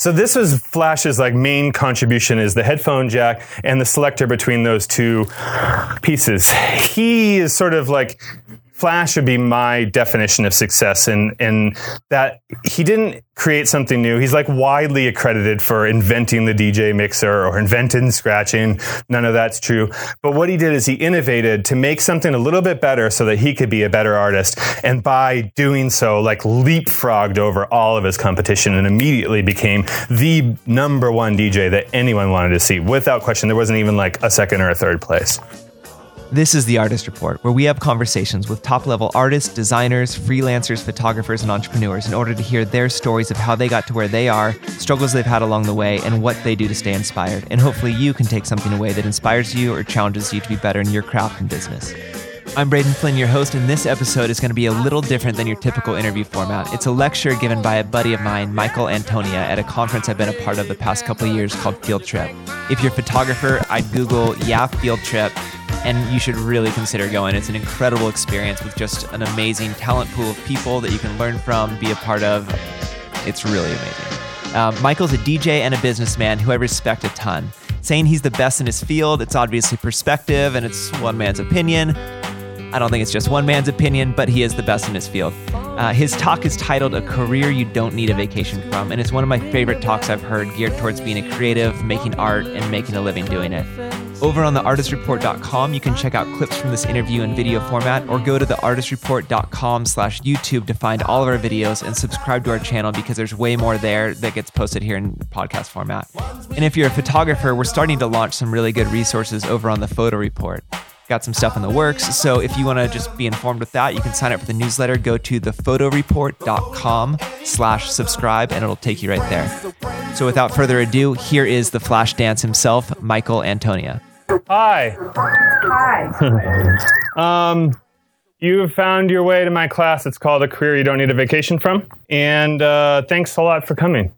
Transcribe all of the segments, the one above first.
So this was Flash's like main contribution is the headphone jack and the selector between those two pieces. He is sort of like Flash would be my definition of success in, in that he didn't create something new. He's like widely accredited for inventing the DJ mixer or inventing scratching. None of that's true. But what he did is he innovated to make something a little bit better so that he could be a better artist. And by doing so, like leapfrogged over all of his competition and immediately became the number one DJ that anyone wanted to see. Without question, there wasn't even like a second or a third place. This is the Artist Report, where we have conversations with top level artists, designers, freelancers, photographers, and entrepreneurs in order to hear their stories of how they got to where they are, struggles they've had along the way, and what they do to stay inspired. And hopefully, you can take something away that inspires you or challenges you to be better in your craft and business. I'm Braden Flynn, your host, and this episode is going to be a little different than your typical interview format. It's a lecture given by a buddy of mine, Michael Antonia, at a conference I've been a part of the past couple years called Field Trip. If you're a photographer, I'd Google Yeah Field Trip and you should really consider going. It's an incredible experience with just an amazing talent pool of people that you can learn from, be a part of. It's really amazing. Um, Michael's a DJ and a businessman who I respect a ton. Saying he's the best in his field, it's obviously perspective and it's one man's opinion. I don't think it's just one man's opinion, but he is the best in his field. Uh, his talk is titled A Career You Don't Need a Vacation From, and it's one of my favorite talks I've heard geared towards being a creative, making art, and making a living doing it. Over on theartistreport.com, you can check out clips from this interview in video format, or go to theartistreport.com slash YouTube to find all of our videos and subscribe to our channel because there's way more there that gets posted here in podcast format. And if you're a photographer, we're starting to launch some really good resources over on the Photo Report got some stuff in the works. So if you want to just be informed with that, you can sign up for the newsletter. Go to thephotoreport.com slash subscribe and it'll take you right there. So without further ado, here is the flash dance himself, Michael Antonia. Hi. Hi. Um, you have found your way to my class. It's called A Career You Don't Need a Vacation From. And uh, thanks a lot for coming.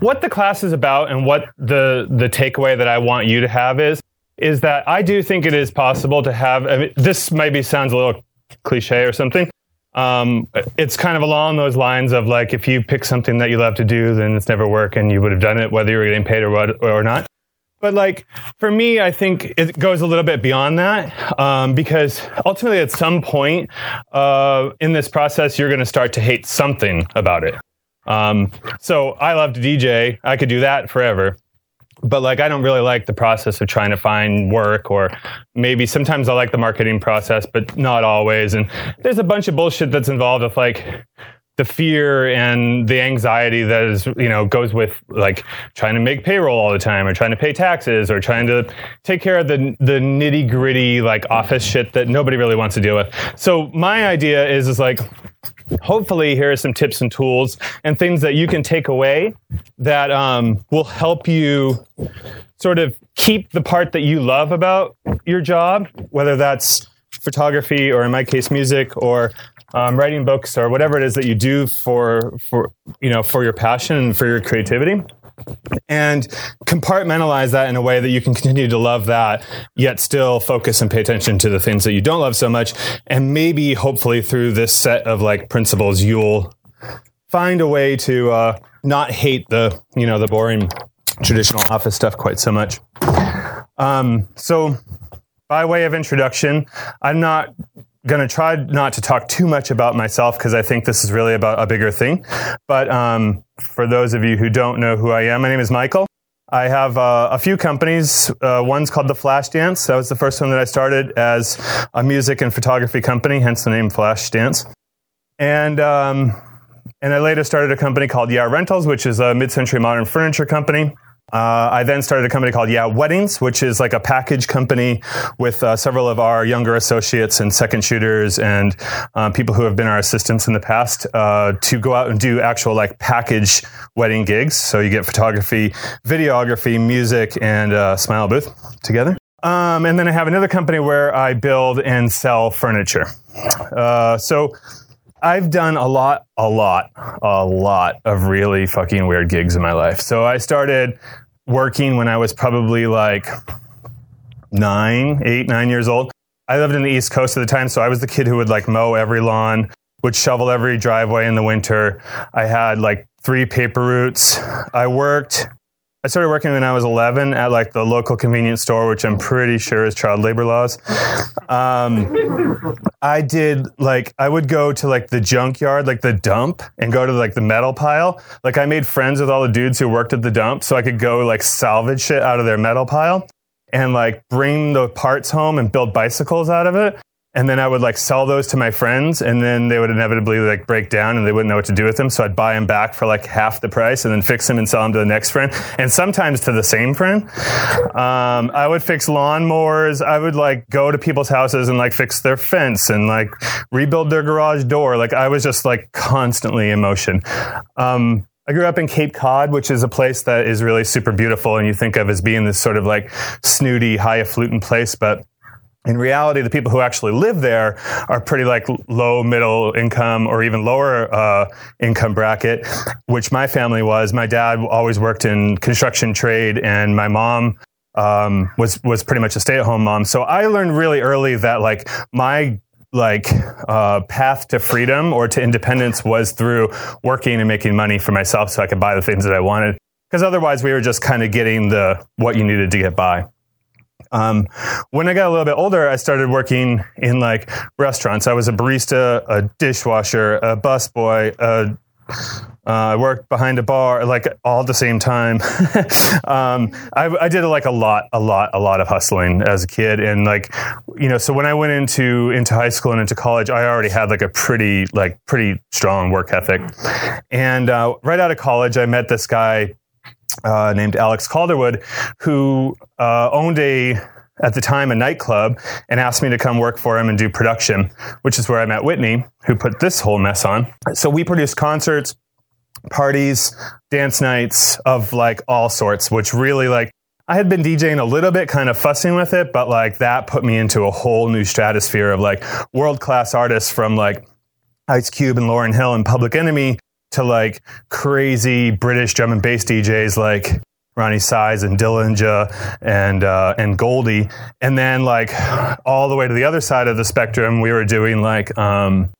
What the class is about and what the, the takeaway that I want you to have is, is that I do think it is possible to have, I mean, this maybe sounds a little cliche or something. Um, it's kind of along those lines of like, if you pick something that you love to do, then it's never work and you would have done it whether you were getting paid or what, or not. But like for me, I think it goes a little bit beyond that um, because ultimately, at some point uh, in this process, you're going to start to hate something about it. Um, so I love to DJ. I could do that forever. But like, I don't really like the process of trying to find work, or maybe sometimes I like the marketing process, but not always. And there's a bunch of bullshit that's involved with like the fear and the anxiety that is you know goes with like trying to make payroll all the time or trying to pay taxes or trying to take care of the the nitty gritty like office shit that nobody really wants to deal with so my idea is is like hopefully here are some tips and tools and things that you can take away that um, will help you sort of keep the part that you love about your job whether that's photography or in my case music or um, writing books or whatever it is that you do for for you know for your passion and for your creativity and compartmentalize that in a way that you can continue to love that yet still focus and pay attention to the things that you don't love so much. And maybe hopefully through this set of like principles you'll find a way to uh, not hate the you know the boring traditional office stuff quite so much. Um, so by way of introduction i'm not going to try not to talk too much about myself because I think this is really about a bigger thing. But um, for those of you who don't know who I am, my name is Michael. I have uh, a few companies. Uh, one's called the Flash Dance. That was the first one that I started as a music and photography company, hence the name Flash Dance. And um, and I later started a company called Yeah Rentals, which is a mid-century modern furniture company. Uh, I then started a company called Yeah Weddings, which is like a package company with uh, several of our younger associates and second shooters and um, people who have been our assistants in the past uh, to go out and do actual like package wedding gigs. So you get photography, videography, music, and a smile booth together. Um, and then I have another company where I build and sell furniture. Uh, so I've done a lot, a lot, a lot of really fucking weird gigs in my life. So I started working when I was probably like nine, eight, nine years old. I lived in the East Coast at the time, so I was the kid who would like mow every lawn, would shovel every driveway in the winter. I had like three paper routes. I worked I started working when I was 11 at like the local convenience store, which I'm pretty sure is child labor laws. Um, I did like, I would go to like the junkyard, like the dump, and go to like the metal pile. Like, I made friends with all the dudes who worked at the dump so I could go like salvage shit out of their metal pile and like bring the parts home and build bicycles out of it and then I would like sell those to my friends, and then they would inevitably like break down, and they wouldn't know what to do with them. So I'd buy them back for like half the price, and then fix them and sell them to the next friend, and sometimes to the same friend. Um, I would fix lawnmowers. I would like go to people's houses and like fix their fence and like rebuild their garage door. Like I was just like constantly in motion. Um, I grew up in Cape Cod, which is a place that is really super beautiful, and you think of as being this sort of like snooty, highfalutin place, but in reality, the people who actually live there are pretty like low, middle income, or even lower uh, income bracket, which my family was. My dad always worked in construction trade, and my mom um, was was pretty much a stay at home mom. So I learned really early that like my like uh, path to freedom or to independence was through working and making money for myself, so I could buy the things that I wanted. Because otherwise, we were just kind of getting the what you needed to get by. Um, when I got a little bit older, I started working in like restaurants. I was a barista, a dishwasher, a busboy, uh, I worked behind a bar, like all at the same time. um, I, I, did like a lot, a lot, a lot of hustling as a kid, and like, you know, so when I went into into high school and into college, I already had like a pretty, like, pretty strong work ethic. And uh, right out of college, I met this guy uh, named Alex Calderwood, who uh, owned a at the time a nightclub and asked me to come work for him and do production, which is where I met Whitney, who put this whole mess on. So we produced concerts, parties, dance nights of like all sorts, which really like I had been DJing a little bit, kind of fussing with it, but like that put me into a whole new stratosphere of like world class artists from like Ice Cube and Lauryn Hill and Public Enemy to like crazy British drum and bass DJs like Roni Size and Dillinja and uh, and Goldie, and then like all the way to the other side of the spectrum, we were doing like um,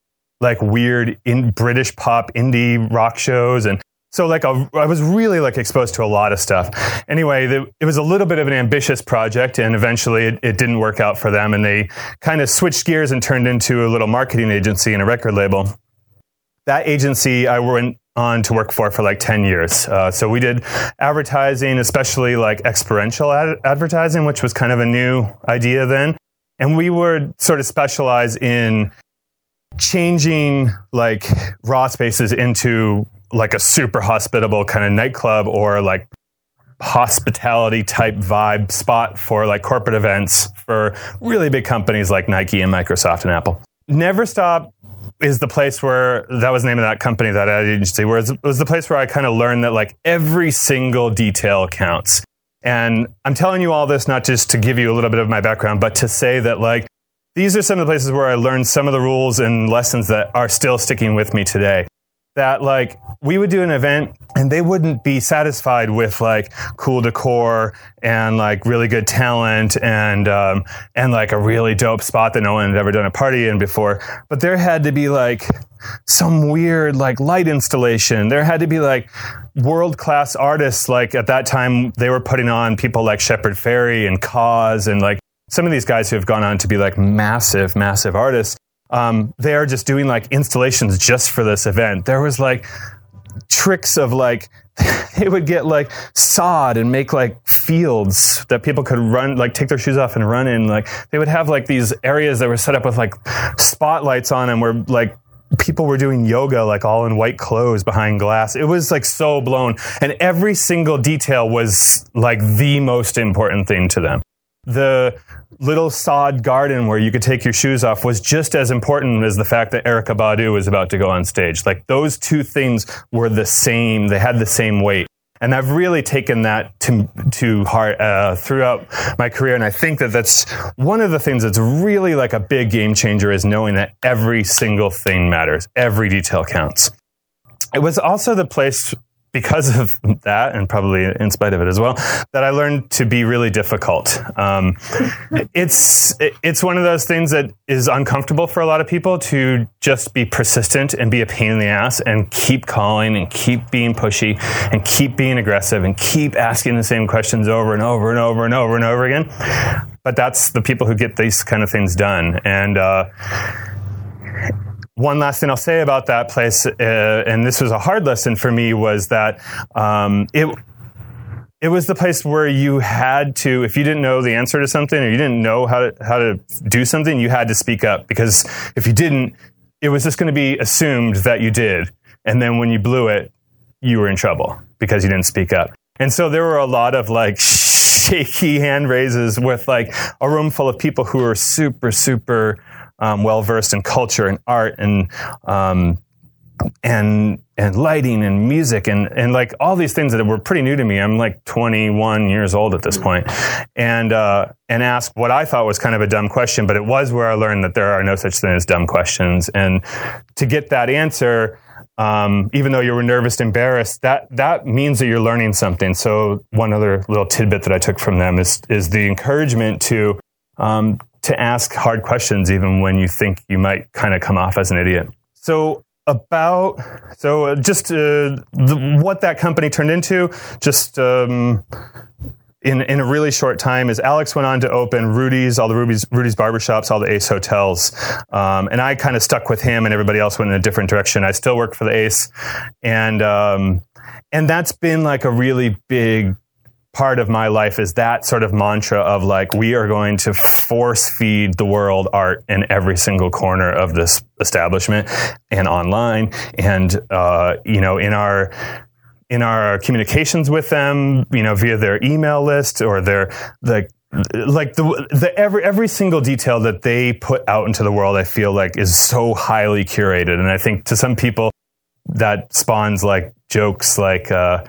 like weird in British pop indie rock shows and. So like a, I was really like exposed to a lot of stuff. Anyway, the, it was a little bit of an ambitious project, and eventually it, it didn't work out for them, and they kind of switched gears and turned into a little marketing agency and a record label that agency I went on to work for for like 10 years. Uh, so we did advertising, especially like experiential ad- advertising, which was kind of a new idea then. And we would sort of specialize in changing like raw spaces into like a super hospitable kind of nightclub or like hospitality type vibe spot for like corporate events for really big companies like Nike and Microsoft and Apple. Never stop is the place where that was the name of that company, that ad agency, where it was the place where I kind of learned that like every single detail counts. And I'm telling you all this not just to give you a little bit of my background, but to say that like these are some of the places where I learned some of the rules and lessons that are still sticking with me today that like we would do an event and they wouldn't be satisfied with like cool decor and like really good talent and um, and like a really dope spot that no one had ever done a party in before. But there had to be like some weird like light installation. There had to be like world class artists like at that time they were putting on people like Shepard Fairey and Kaws and like some of these guys who have gone on to be like massive massive artists um, they are just doing like installations just for this event. There was like tricks of like they would get like sod and make like fields that people could run like take their shoes off and run in. Like they would have like these areas that were set up with like spotlights on them where like people were doing yoga like all in white clothes behind glass. It was like so blown. And every single detail was like the most important thing to them. The little sod garden where you could take your shoes off was just as important as the fact that Erykah Badu was about to go on stage. Like those two things were the same. They had the same weight. And I've really taken that to, to heart uh, throughout my career. And I think that that's one of the things that's really like a big game changer is knowing that every single thing matters. Every detail counts. It was also the place because of that, and probably in spite of it as well, that I learned to be really difficult. Um, it's it's one of those things that is uncomfortable for a lot of people to just be persistent and be a pain in the ass and keep calling and keep being pushy and keep being aggressive and keep asking the same questions over and over and over and over and over again. But that's the people who get these kind of things done and. Uh, one last thing I'll say about that place, uh, and this was a hard lesson for me, was that um, it it was the place where you had to, if you didn't know the answer to something or you didn't know how to how to do something, you had to speak up because if you didn't, it was just going to be assumed that you did, and then when you blew it, you were in trouble because you didn't speak up. And so there were a lot of like shaky hand raises with like a room full of people who were super super um, well versed in culture and art and um, and and lighting and music and and like all these things that were pretty new to me. I'm like 21 years old at this point, and uh, and ask what I thought was kind of a dumb question, but it was where I learned that there are no such thing as dumb questions, and to get that answer. Um, even though you were nervous, embarrassed, that that means that you're learning something. So one other little tidbit that I took from them is is the encouragement to um, to ask hard questions even when you think you might kind of come off as an idiot. So about so just uh, the, what that company turned into just um, in in a really short time is Alex went on to open Rudy's all the Rudy's Rudy's barbershops all the Ace hotels. Um, and I kind of stuck with him and everybody else went in a different direction. I still work for the Ace. And um, and that's been like a really big part of my life is that sort of mantra of like we are going to force feed the world art in every single corner of this establishment and online. And uh, you know in our in our communications with them you know via their email list or their like like the, the every every single detail that they put out into the world i feel like is so highly curated. And i think to some people that spawns like jokes like uh,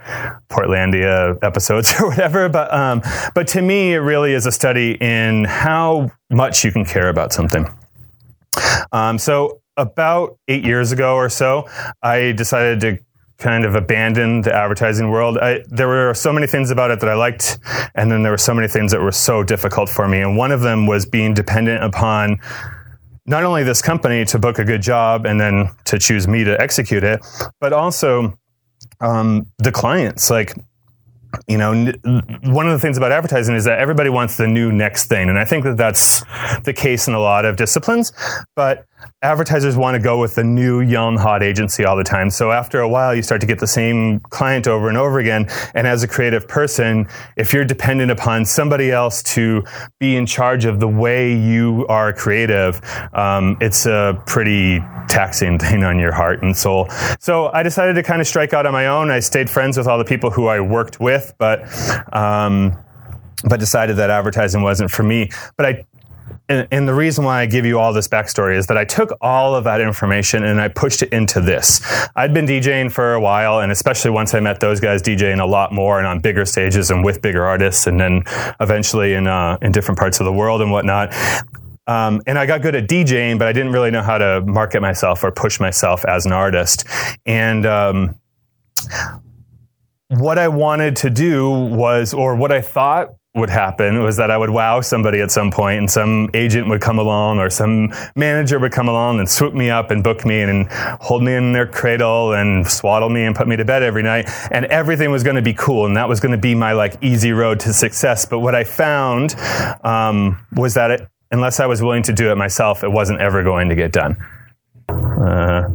Portlandia episodes or whatever. But um, but to me, it really is a study in how much you can care about something. Um, so about eight years ago or so, I decided to kind of abandon the advertising world. I, there were so many things about it that I liked, and then there were so many things that were so difficult for me. And one of them was being dependent upon not only this company to book a good job and then to choose me to execute it, but also um, the clients. Like, you know, one of the things about advertising is that everybody wants the new next thing. And I think that that's the case in a lot of disciplines. But advertisers want to go with the new young hot agency all the time. So after a while, you start to get the same client over and over again. And as a creative person, if you're dependent upon somebody else to be in charge of the way you are creative, um, it's a pretty taxing thing on your heart and soul. So I decided to kind of strike out on my own. I stayed friends with all the people who I worked with, but um, but decided that advertising wasn't for me. But I and, and, the reason why I give you all this backstory is that I took all of that information and I pushed it into this. I'd been DJing for a while, and especially once I met those guys DJing a lot more and on bigger stages and with bigger artists, and then eventually in uh, in different parts of the world and whatnot. Um, and I got good at DJing, but I didn't really know how to market myself or push myself as an artist. And um, what I wanted to do was, or what I thought would happen was that I would wow somebody at some point and some agent would come along or some manager would come along and swoop me up and book me and hold me in their cradle and swaddle me and put me to bed every night. And everything was going to be cool and that was going to be my like easy road to success. But what I found um, was that it, unless I was willing to do it myself it wasn't ever going to get done uh,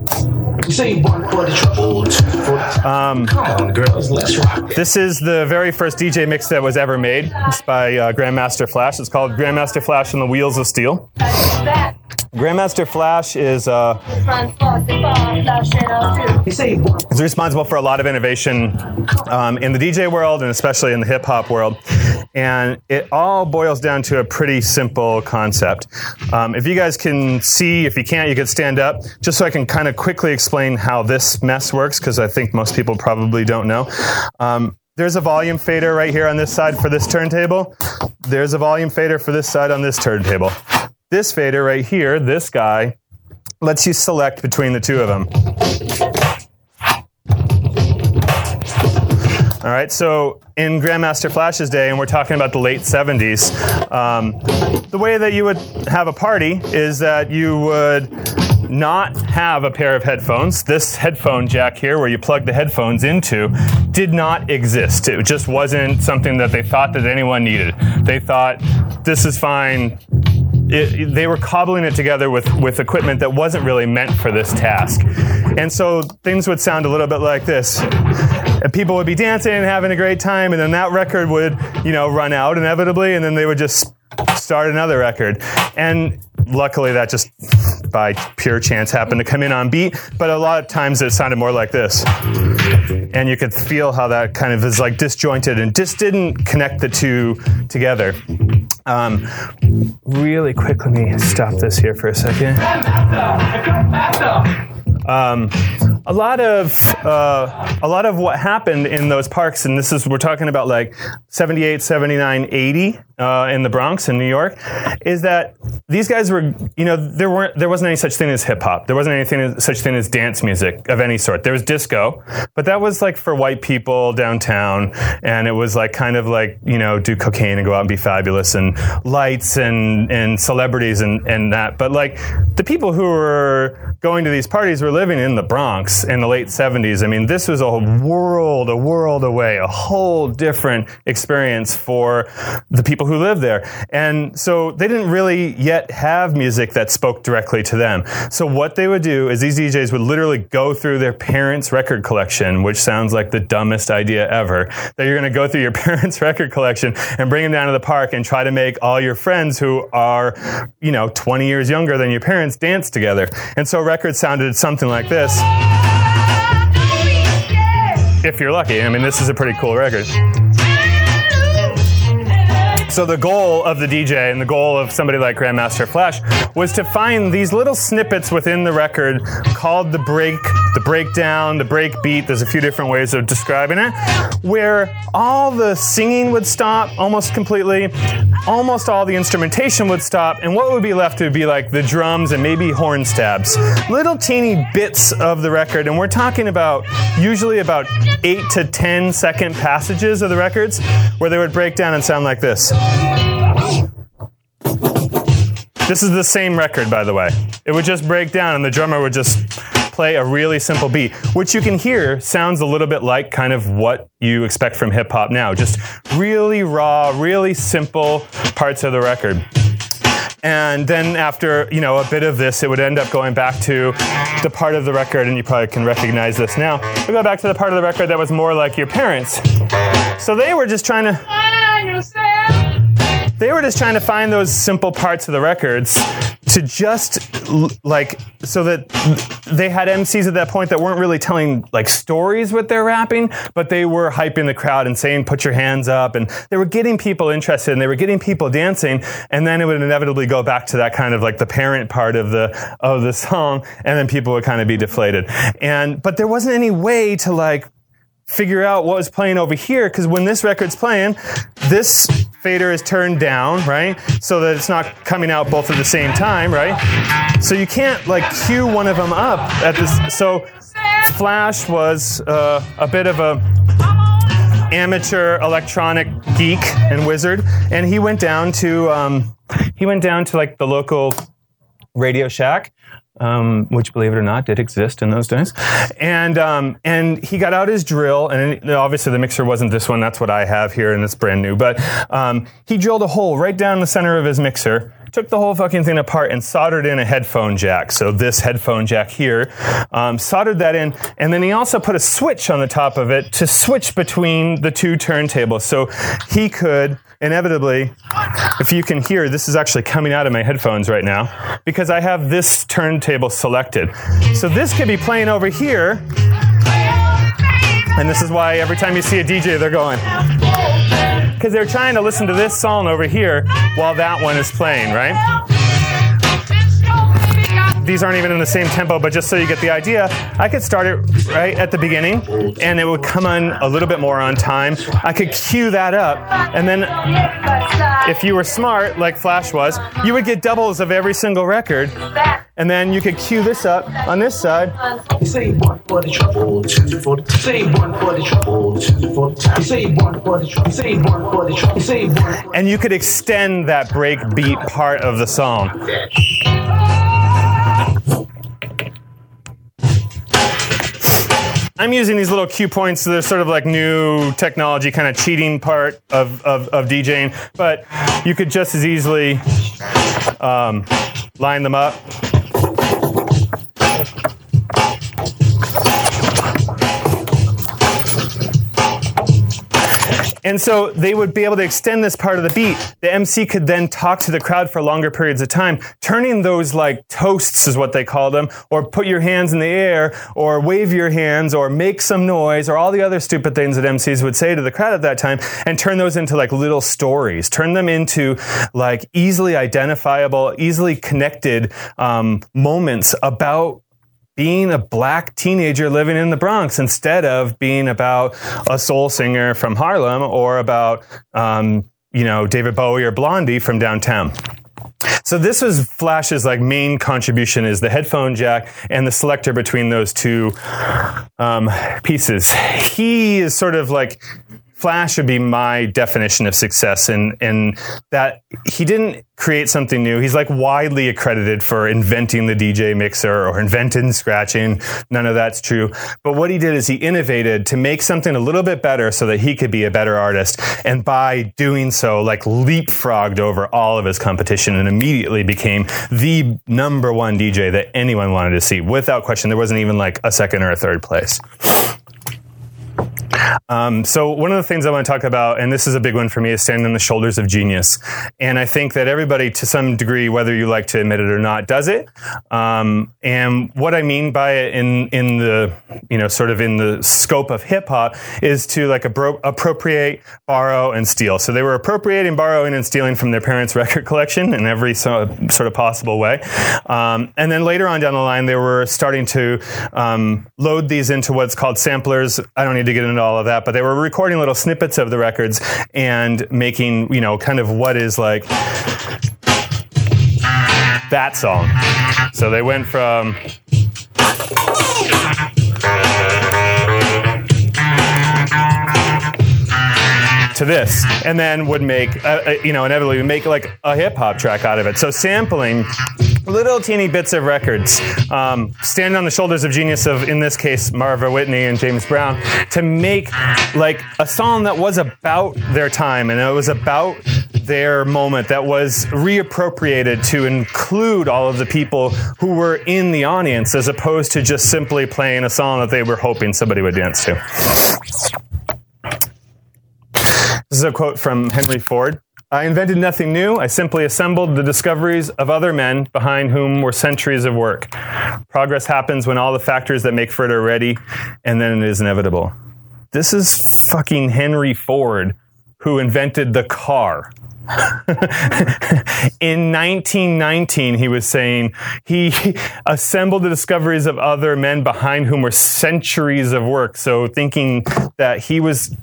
you say one for the trouble, two for um, Come on, girls, let's rock. This is the very first DJ mix that was ever made. It's by uh, Grandmaster Flash. It's called Grandmaster Flash and the Wheels of Steel. Grandmaster Flash is uh, is responsible for a lot of innovation um, in the DJ world and especially in the hip hop world. And it all boils down to a pretty simple concept. Um, if you guys can see, if you can't, you could stand up just so I can kind of quickly explain how this mess works because I think most people probably don't know. Um, there's a volume fader right here on this side for this turntable. There's a volume fader for this side on this turntable. This fader right here, this guy, lets you select between the two of them. All right, so in Grandmaster Flash's day, and we're talking about the late 70s, um, the way that you would have a party is that you would not have a pair of headphones. This headphone jack here, where you plug the headphones into, did not exist. It just wasn't something that they thought that anyone needed. They thought, this is fine. It, they were cobbling it together with, with equipment that wasn't really meant for this task. And so things would sound a little bit like this. And people would be dancing and having a great time, and then that record would, you know, run out inevitably, and then they would just start another record. And luckily, that just by pure chance happened to come in on beat. But a lot of times it sounded more like this. And you could feel how that kind of is like disjointed and just didn't connect the two together. Um, really quick, let me stop this here for a second. Um, a lot of uh, a lot of what happened in those parks, and this is we're talking about like 78, 79, 80 uh, in the Bronx in New York, is that these guys were you know there weren't there wasn't any such thing as hip hop. There wasn't anything such thing as dance music of any sort. There was disco, but that was like for white people downtown, and it was like kind of like you know do cocaine and go out and be fabulous and lights and and celebrities and and that. But like the people who were going to these parties were living in the Bronx in the late 70s. I mean, this was a world, a world away, a whole different experience for the people who lived there. And so they didn't really yet have music that spoke directly to them. So what they would do is these DJs would literally go through their parents' record collection, which sounds like the dumbest idea ever. That you're going to go through your parents' record collection and bring them down to the park and try to make all your friends who are, you know, 20 years younger than your parents dance together. And so records sounded something like this. If you're lucky. I mean, this is a pretty cool record. So the goal of the DJ and the goal of somebody like Grandmaster Flash was to find these little snippets within the record called the break, the breakdown, the break beat. There's a few different ways of describing it, where all the singing would stop almost completely, almost all the instrumentation would stop, and what would be left would be like the drums and maybe horn stabs. Little teeny bits of the record, and we're talking about usually about eight to ten second passages of the records where they would break down and sound like this. This is the same record, by the way. It would just break down, and the drummer would just play a really simple beat, which you can hear sounds a little bit like kind of what you expect from hip hop now. Just really raw, really simple parts of the record. And then after, you know, a bit of this, it would end up going back to the part of the record, and you probably can recognize this now. We go back to the part of the record that was more like your parents. So they were just trying to they were just trying to find those simple parts of the records to just like so that they had MCs at that point that weren't really telling like stories with their rapping, but they were hyping the crowd and saying "put your hands up," and they were getting people interested and they were getting people dancing, and then it would inevitably go back to that kind of like the parent part of the of the song, and then people would kind of be deflated. And but there wasn't any way to like figure out what was playing over here because when this record's playing, this fader is turned down, right? So that it's not coming out both at the same time, right? So you can't like cue one of them up at this. So Flash was uh, a bit of a amateur electronic geek and wizard, and he went down to um, he went down to like the local Radio Shack, um, which, believe it or not, did exist in those days. And um, and he got out his drill, and obviously the mixer wasn't this one. That's what I have here, and it's brand new. But um, he drilled a hole right down the center of his mixer. Took the whole fucking thing apart and soldered in a headphone jack. So this headphone jack here, um, soldered that in, and then he also put a switch on the top of it to switch between the two turntables. So he could inevitably, if you can hear, this is actually coming out of my headphones right now because I have this turntable selected. So this could be playing over here. And this is why every time you see a DJ, they're going. Because they're trying to listen to this song over here while that one is playing, right? These aren't even in the same tempo, but just so you get the idea, I could start it right at the beginning and it would come on a little bit more on time. I could cue that up, and then if you were smart, like Flash was, you would get doubles of every single record. And then you could cue this up on this side. And you could extend that break beat part of the song. I'm using these little cue points. So they're sort of like new technology, kind of cheating part of, of, of DJing. But you could just as easily um, line them up. And so they would be able to extend this part of the beat. The MC could then talk to the crowd for longer periods of time, turning those like toasts is what they call them, or put your hands in the air, or wave your hands, or make some noise, or all the other stupid things that MCs would say to the crowd at that time, and turn those into like little stories, turn them into like easily identifiable, easily connected um, moments about being a black teenager living in the Bronx instead of being about a soul singer from Harlem or about, um, you know, David Bowie or Blondie from downtown. So this was Flash's like main contribution is the headphone jack and the selector between those two um, pieces. He is sort of like Flash would be my definition of success and and that he didn't create something new. He's like widely accredited for inventing the DJ mixer or inventing scratching. None of that's true. But what he did is he innovated to make something a little bit better so that he could be a better artist. And by doing so, like leapfrogged over all of his competition and immediately became the number one DJ that anyone wanted to see. Without question, there wasn't even like a second or a third place. Um, so one of the things I want to talk about, and this is a big one for me, is standing on the shoulders of genius. And I think that everybody, to some degree, whether you like to admit it or not, does it. Um, and what I mean by it in in the you know sort of in the scope of hip hop is to like appro- appropriate, borrow, and steal. So they were appropriating, borrowing, and stealing from their parents' record collection in every so, sort of possible way. Um, and then later on down the line, they were starting to um, load these into what's called samplers. I don't need to get into all of that, but they were recording little snippets of the records and making, you know, kind of what is like that song. So they went from to this, and then would make, uh, uh, you know, inevitably make like a hip hop track out of it. So sampling little teeny bits of records, um, on the shoulders of genius of, in this case, Marva Whitney and James Brown, to make like a song that was about their time and it was about their moment that was reappropriated to include all of the people who were in the audience as opposed to just simply playing a song that they were hoping somebody would dance to. This is a quote from Henry Ford. I invented nothing new. I simply assembled the discoveries of other men behind whom were centuries of work. Progress happens when all the factors that make for it are ready, and then it is inevitable. This is fucking Henry Ford who invented the car. in 1919, he was saying he assembled the discoveries of other men behind whom were centuries of work. So, thinking that he was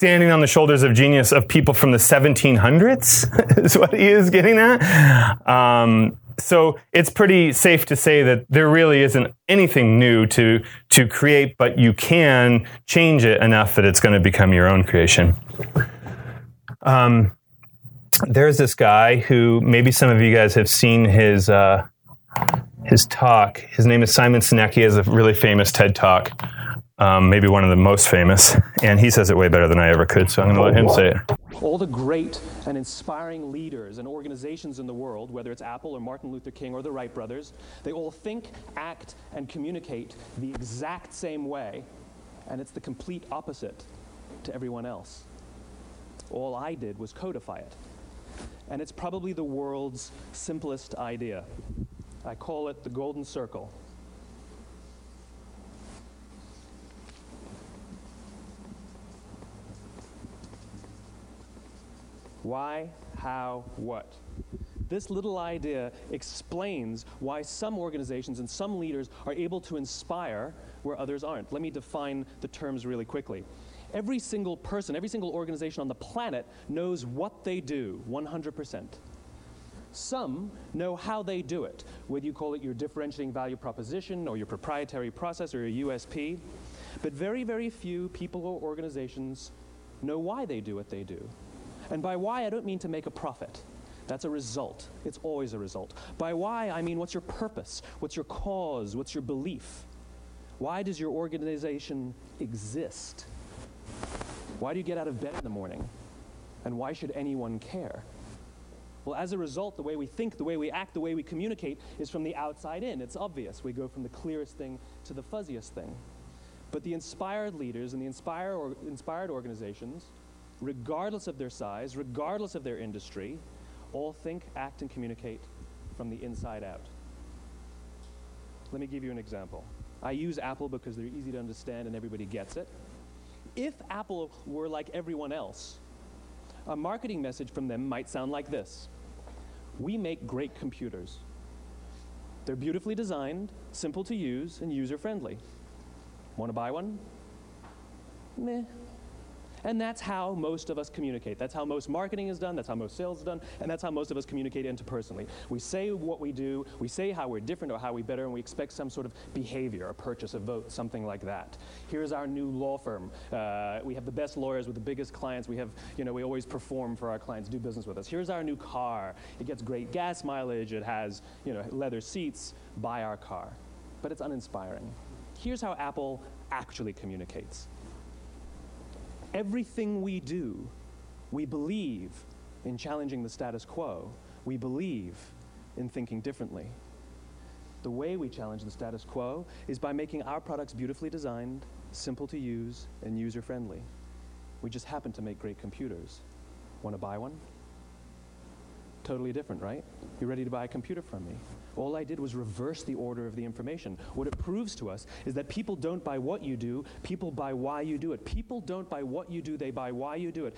standing on the shoulders of genius of people from the 1700s is what he is getting at. Um, so it's pretty safe to say that there really isn't anything new to to create, but you can change it enough that it's going to become your own creation. Um, there's this guy who maybe some of you guys have seen his uh, his talk. His name is Simon Sinek. He has a really famous TED talk um, maybe one of the most famous, and he says it way better than I ever could, so I'm going to let him say it. All the great and inspiring leaders and organizations in the world, whether it's Apple or Martin Luther King or the Wright brothers, they all think, act, and communicate the exact same way, and it's the complete opposite to everyone else. All I did was codify it. And it's probably the world's simplest idea. I call it the golden circle. Why, how, what? This little idea explains why some organizations and some leaders are able to inspire where others aren't. Let me define the terms really quickly. Every single person, every single organization on the planet knows what they do 100%. Some know how they do it, whether you call it your differentiating value proposition or your proprietary process or your USP. But very, very few people or organizations know why they do what they do. And by why, I don't mean to make a profit. That's a result. It's always a result. By why, I mean what's your purpose? What's your cause? What's your belief? Why does your organization exist? Why do you get out of bed in the morning? And why should anyone care? Well, as a result, the way we think, the way we act, the way we communicate is from the outside in. It's obvious. We go from the clearest thing to the fuzziest thing. But the inspired leaders and the inspire or, inspired organizations, regardless of their size, regardless of their industry, all think, act, and communicate from the inside out. Let me give you an example. I use Apple because they're easy to understand and everybody gets it. If Apple were like everyone else, a marketing message from them might sound like this We make great computers. They're beautifully designed, simple to use, and user friendly. Want to buy one? Meh. And that's how most of us communicate. That's how most marketing is done, that's how most sales is done, and that's how most of us communicate interpersonally. We say what we do, we say how we're different or how we better, and we expect some sort of behavior, a purchase, a vote, something like that. Here's our new law firm. Uh, we have the best lawyers with the biggest clients. We have, you know, we always perform for our clients, do business with us. Here's our new car. It gets great gas mileage. It has, you know, leather seats. Buy our car. But it's uninspiring. Here's how Apple actually communicates everything we do, we believe in challenging the status quo. We believe in thinking differently. The way we challenge the status quo is by making our products beautifully designed, simple to use, and user friendly. We just happen to make great computers. Want to buy one? Totally different, right? You're ready to buy a computer from me? All I did was reverse the order of the information. What it proves to us is that people don't buy what you do, people buy why you do it. People don't buy what you do, they buy why you do it.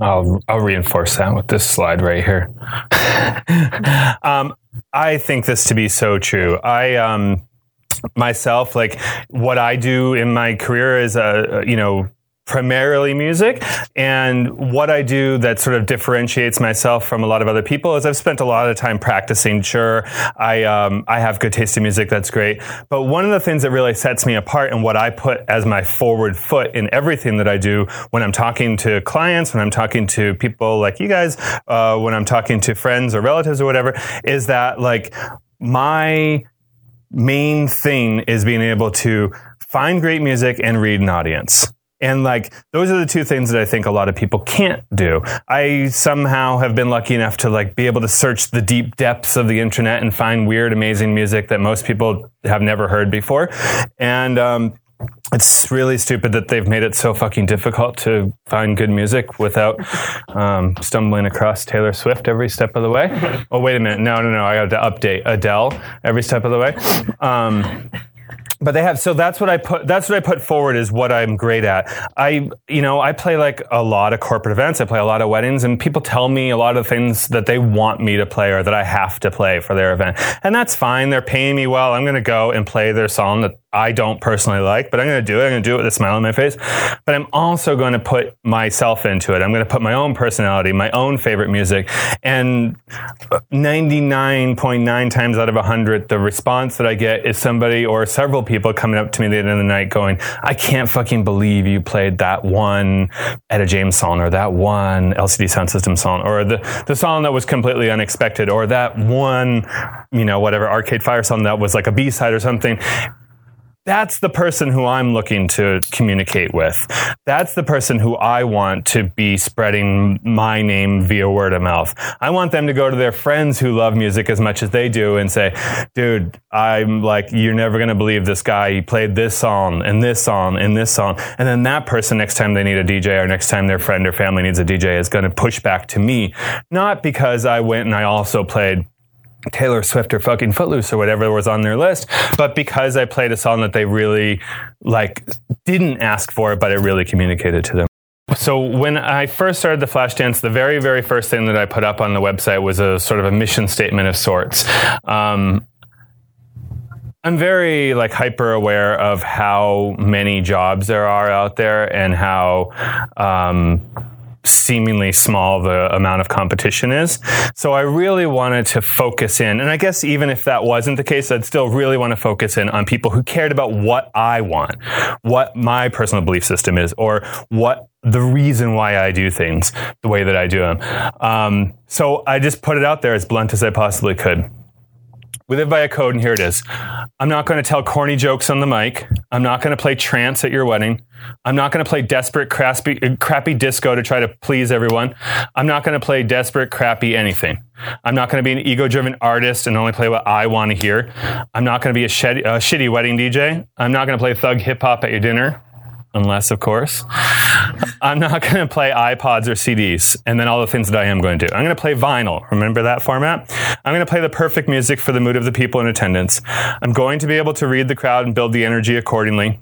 I'll, I'll reinforce that with this slide right here. um, I think this to be so true. I, um, myself, like what I do in my career is, uh, you know, primarily music. And what I do that sort of differentiates myself from a lot of other people is I've spent a lot of time practicing. Sure, I um, I have good taste in music. That's great. But one of the things that really sets me apart and what I put as my forward foot in everything that I do when I'm talking to clients, when I'm talking to people like you guys, uh, when I'm talking to friends or relatives or whatever, is that like my main thing is being able to find great music and read an audience. And like, those are the two things that I think a lot of people can't do. I somehow have been lucky enough to like be able to search the deep depths of the internet and find weird, amazing music that most people have never heard before. And, um, it's really stupid that they've made it so fucking difficult to find good music without um, stumbling across Taylor Swift every step of the way. Oh, wait a minute. No, no, no. I got to update Adele every step of the way. Um, but they have so that's what i put that's what i put forward is what i'm great at. I you know i play like a lot of corporate events. I play a lot of weddings and people tell me a lot of things that they want me to play or that i have to play for their event. And that's fine. They're paying me well. I'm going to go and play their song that I don't personally like, but I'm going to do it. I'm going to do it with a smile on my face. But I'm also going to put myself into it. I'm going to put my own personality, my own favorite music. And 99.9 times out of 100, the response that I get is somebody or several people coming up to me the end of the night going, I can't fucking believe you played that one Etta James song or that one LCD Sound System song or the, the song that was completely unexpected or that one, you know, whatever Arcade Fire song that was like a B-side or something that's the person who I'm looking to communicate with. That's the person who I want to be spreading my name via word of mouth. I want them to go to their friends who love music as much as they do and say, dude, I'm like, you're never going to believe this guy. He played this song and this song and this song. And then that person, next time they need a DJ or next time their friend or family needs a DJ, is going to push back to me. Not because I went and I also played Taylor Swift or fucking Footloose or whatever was on their list, but because I played a song that they really like didn't ask for, but it really communicated to them. So when I first started the Flashdance, the very, very first thing that I put up on the website was a sort of a mission statement of sorts. Um, I'm very like hyper aware of how many jobs there are out there and how um, seemingly small the amount of competition is. So I really wanted to focus in, and I guess even if that wasn't the case, I'd still really want to focus in on people who cared about what I want, what my personal belief system is, or what the reason why I do things the way that I do them. Um, so I just put it out there as blunt as I possibly could. We live by a code, and here it is. I'm not going to tell corny jokes on the mic. I'm not going to play trance at your wedding. I'm not going to play desperate, crappy, uh, crappy disco to try to please everyone. I'm not going to play desperate, crappy anything. I'm not going to be an ego driven artist and only play what I want to hear. I'm not going to be a, shed, a shitty wedding DJ. I'm not going to play thug hip hop at your dinner unless, of course. I'm not going to play iPods or CDs and then all the things that I am going to do. I'm going to play vinyl. Remember that format? I'm going to play the perfect music for the mood of the people in attendance. I'm going to be able to read the crowd and build the energy accordingly.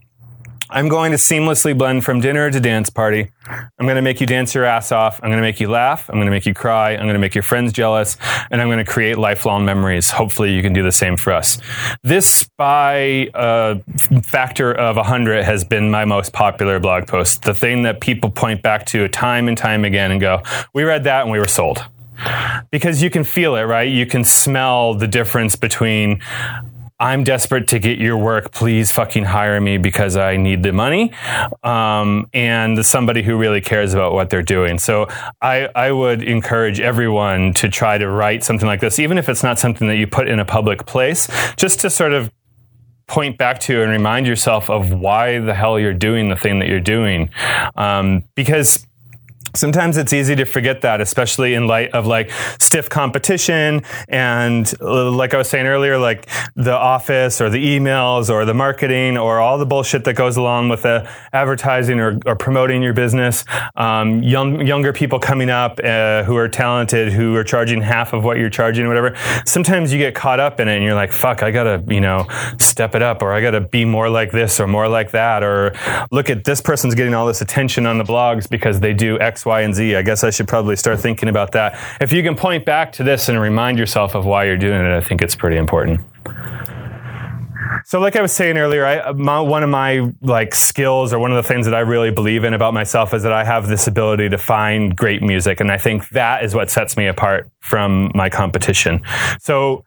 I'm going to seamlessly blend from dinner to dance party. I'm going to make you dance your ass off. I'm going to make you laugh. I'm going to make you cry. I'm going to make your friends jealous. And I'm going to create lifelong memories. Hopefully you can do the same for us. This by a uh, factor of 100 has been my most popular blog post. The thing that people point back to time and time again and go, we read that and we were sold. Because you can feel it, right? You can smell the difference between I'm desperate to get your work. Please fucking hire me because I need the money. Um, and somebody who really cares about what they're doing. So I, I would encourage everyone to try to write something like this, even if it's not something that you put in a public place, just to sort of point back to and remind yourself of why the hell you're doing the thing that you're doing. Um, because sometimes it's easy to forget that, especially in light of like stiff competition and uh, like I was saying earlier, like the office or the emails or the marketing or all the bullshit that goes along with the advertising or, or promoting your business. Um, young younger people coming up uh, who are talented, who are charging half of what you're charging, or whatever. Sometimes you get caught up in it, and you're like, "Fuck, I gotta you know step it up, or I gotta be more like this or more like that, or look at this person's getting all this attention on the blogs because they do X, Y, and Z. I guess I should probably start thinking about that. If you can point back to this and remind yourself of why you're doing it, I think it's pretty important. So, like I was saying earlier, I, my, one of my like skills or one of the things that I really believe in about myself is that I have this ability to find great music, and I think that is what sets me apart from my competition. So,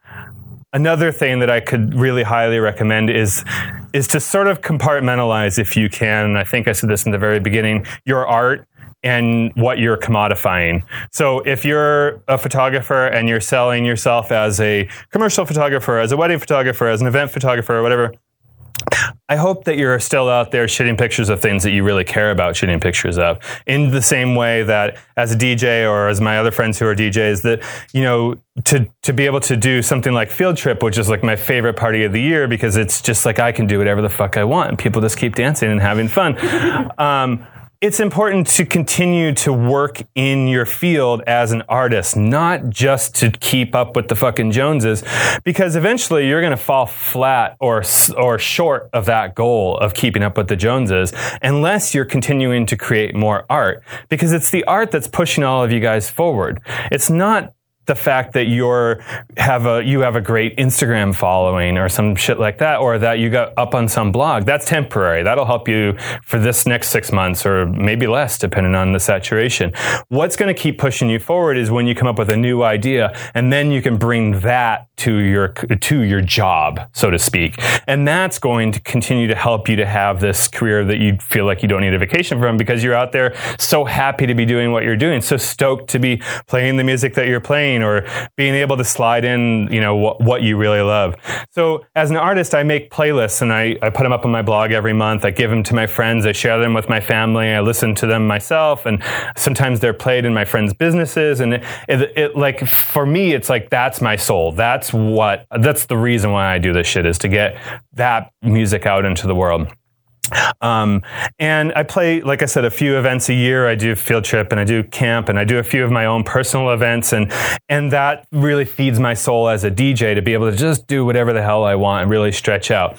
another thing that I could really highly recommend is is to sort of compartmentalize, if you can. And I think I said this in the very beginning. Your art and what you're commodifying. So if you're a photographer and you're selling yourself as a commercial photographer, as a wedding photographer, as an event photographer, or whatever, I hope that you're still out there shooting pictures of things that you really care about shooting pictures of. In the same way that as a DJ or as my other friends who are DJs, that, you know, to, to be able to do something like Field Trip, which is like my favorite party of the year because it's just like I can do whatever the fuck I want and people just keep dancing and having fun. Um, it's important to continue to work in your field as an artist, not just to keep up with the fucking Joneses, because eventually you're going to fall flat or, or short of that goal of keeping up with the Joneses unless you're continuing to create more art, because it's the art that's pushing all of you guys forward. It's not the fact that you're have a you have a great Instagram following or some shit like that, or that you got up on some blog. That's temporary. That'll help you for this next six months or maybe less, depending on the saturation. What's going to keep pushing you forward is when you come up with a new idea, and then you can bring that to your to your job, so to speak, and that's going to continue to help you to have this career that you feel like you don't need a vacation from because you're out there so happy to be doing what you're doing, so stoked to be playing the music that you're playing or being able to slide in, you know, wh- what you really love. So as an artist, I make playlists and I, I put them up on my blog every month. I give them to my friends. I share them with my family. I listen to them myself. And sometimes they're played in my friends' businesses. And it, it, it like, for me, it's like, that's my soul. That's what, that's the reason why I do this shit is to get that music out into the world. Um, and I play, like I said, a few events a year. I do field trip and I do camp and I do a few of my own personal events. And, and that really feeds my soul as a DJ to be able to just do whatever the hell I want and really stretch out.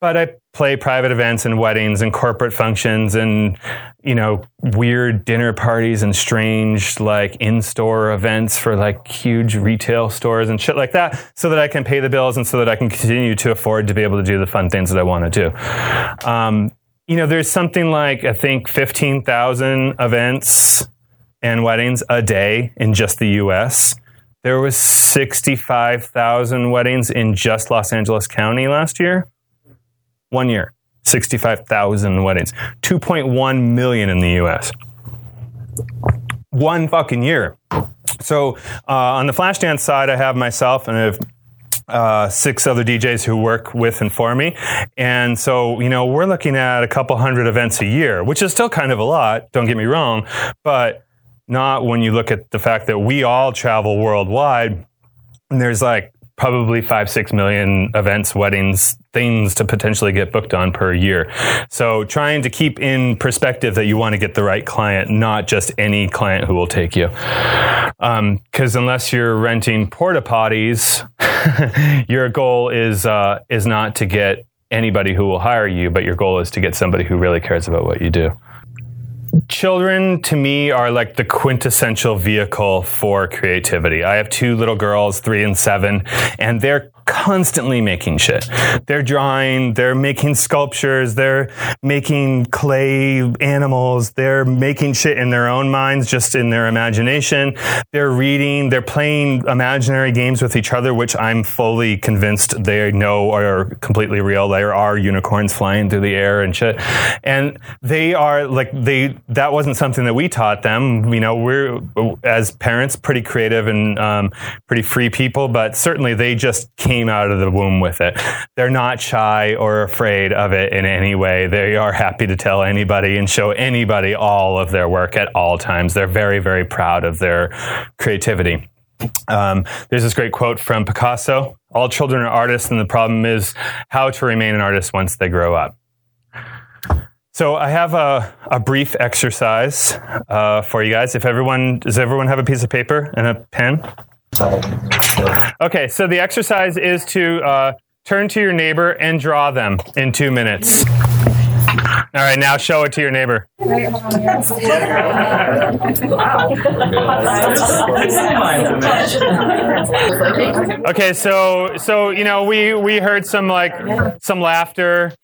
But I play private events and weddings and corporate functions and, you know, weird dinner parties and strange like in-store events for like huge retail stores and shit like that so that I can pay the bills and so that I can continue to afford to be able to do the fun things that I want to do. Um, you know, there's something like, I think 15,000 events and weddings a day in just the U.S. There was 65,000 weddings in just Los Angeles County last year. One year, 65,000 weddings. 2.1 million in the U.S. One fucking year. So uh, on the Flashdance side, I have myself and I have uh, six other DJs who work with and for me. And so, you know, we're looking at a couple hundred events a year, which is still kind of a lot, don't get me wrong, but not when you look at the fact that we all travel worldwide. And there's like probably five, six million events, weddings, things to potentially get booked on per year. So trying to keep in perspective that you want to get the right client, not just any client who will take you. Because unless you're renting porta potties, your goal is uh, is not to get anybody who will hire you, but your goal is to get somebody who really cares about what you do children to me are like the quintessential vehicle for creativity. I have two little girls, three and seven, and they're constantly making shit. They're drawing, they're making sculptures, they're making clay animals, they're making shit in their own minds, just in their imagination. They're reading, they're playing imaginary games with each other, which I'm fully convinced they know are completely real. There are unicorns flying through the air and shit. And they are like, they, that wasn't something that we taught them. You know, we're, as parents, pretty creative and um, pretty free people, but certainly they just came out of the womb with it. They're not shy or afraid of it in any way. They are happy to tell anybody and show anybody all of their work at all times. They're very, very proud of their creativity. Um, there's this great quote from Picasso All children are artists, and the problem is how to remain an artist once they grow up. So I have a, a brief exercise uh, for you guys. If everyone does, everyone have a piece of paper and a pen? Okay, so the exercise is to uh, turn to your neighbor and draw them in two minutes. All right, now show it to your neighbor. Okay, so so you know we we heard some like some laughter,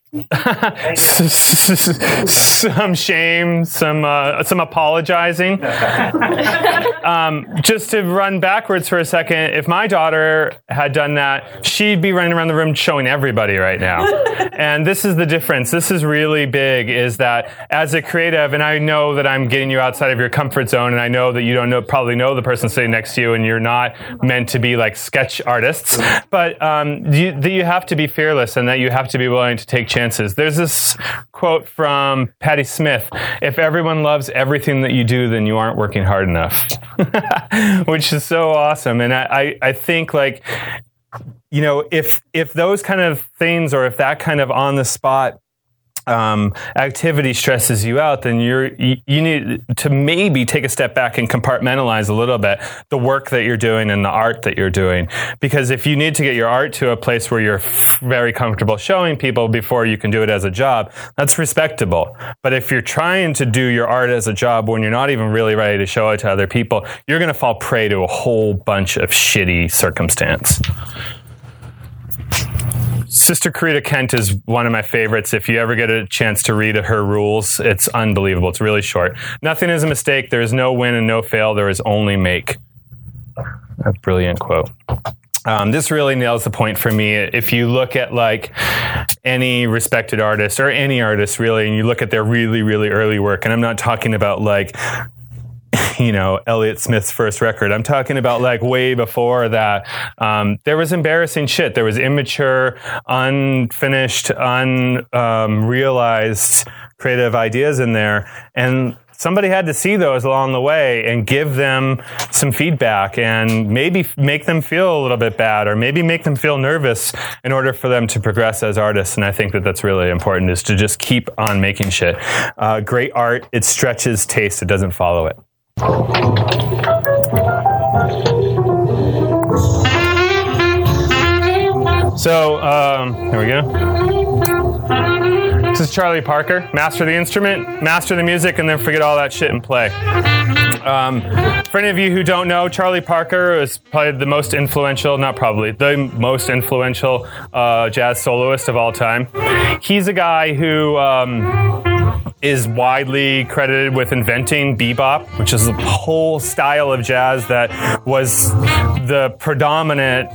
some shame, some uh, some apologizing. Um, just to run backwards for a second, if my daughter had done that, she'd be running around the room showing everybody right now. and this is the difference. This is really big. Is that as a creative, and I know that I'm getting you outside of your comfort zone, and I know that you don't know probably know the person sitting next to you, and you're not meant to be like sketch artists, but um, you, that you have to be fearless and that you have to be willing to take chances. There's this quote from Patti Smith If everyone loves everything that you do, then you aren't working hard enough, which is so awesome. And I, I, I think, like, you know, if if those kind of things or if that kind of on the spot um, activity stresses you out, then you're you, you need to maybe take a step back and compartmentalize a little bit the work that you're doing and the art that you're doing. Because if you need to get your art to a place where you're very comfortable showing people before you can do it as a job, that's respectable. But if you're trying to do your art as a job when you're not even really ready to show it to other people, you're going to fall prey to a whole bunch of shitty circumstance. Sister Corita Kent is one of my favorites. If you ever get a chance to read her rules, it's unbelievable. It's really short. Nothing is a mistake. There is no win and no fail. There is only make. A brilliant quote. Um, this really nails the point for me. If you look at like any respected artist or any artist really, and you look at their really, really early work, and I'm not talking about like you know Elliott Smith's first record. I'm talking about like way before that. Um, there was embarrassing shit. There was immature, unfinished, unrealized creative ideas in there, and somebody had to see those along the way and give them some feedback and maybe make them feel a little bit bad or maybe make them feel nervous in order for them to progress as artists and i think that that's really important is to just keep on making shit uh, great art it stretches taste it doesn't follow it so um, here we go this is Charlie Parker. Master the instrument, master the music, and then forget all that shit and play. Um, for any of you who don't know, Charlie Parker is probably the most influential, not probably, the most influential uh, jazz soloist of all time. He's a guy who. Um, is widely credited with inventing bebop, which is a whole style of jazz that was the predominant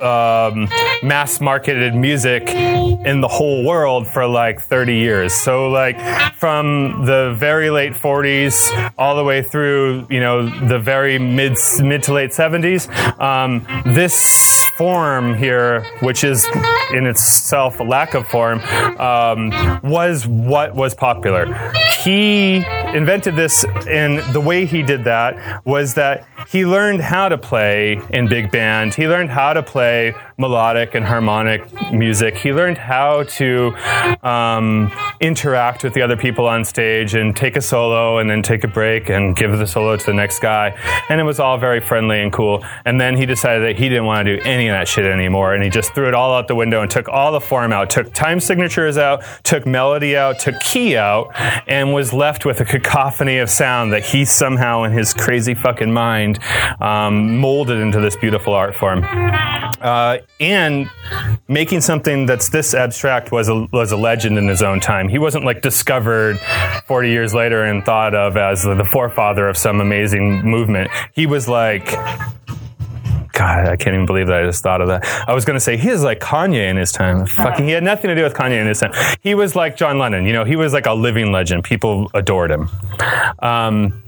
um, mass marketed music in the whole world for like 30 years. So like from the very late 40s all the way through, you know, the very mid mid to late 70s, um, this form here, which is in itself a lack of form, um, was what was popular. He invented this, and the way he did that was that he learned how to play in big band. He learned how to play melodic and harmonic music. He learned how to um, interact with the other people on stage and take a solo and then take a break and give the solo to the next guy. And it was all very friendly and cool. And then he decided that he didn't want to do any of that shit anymore. And he just threw it all out the window and took all the form out, took time signatures out, took melody out, took key out, and was left with a cacophony of sound that he somehow in his crazy fucking mind um, molded into this beautiful art form. Uh, and making something that's this abstract was a, was a legend in his own time. He wasn't like discovered 40 years later and thought of as the forefather of some amazing movement. He was like, God, I can't even believe that I just thought of that. I was going to say he is like Kanye in his time. Fucking, he had nothing to do with Kanye in his time. He was like John Lennon. You know, he was like a living legend. People adored him. Um,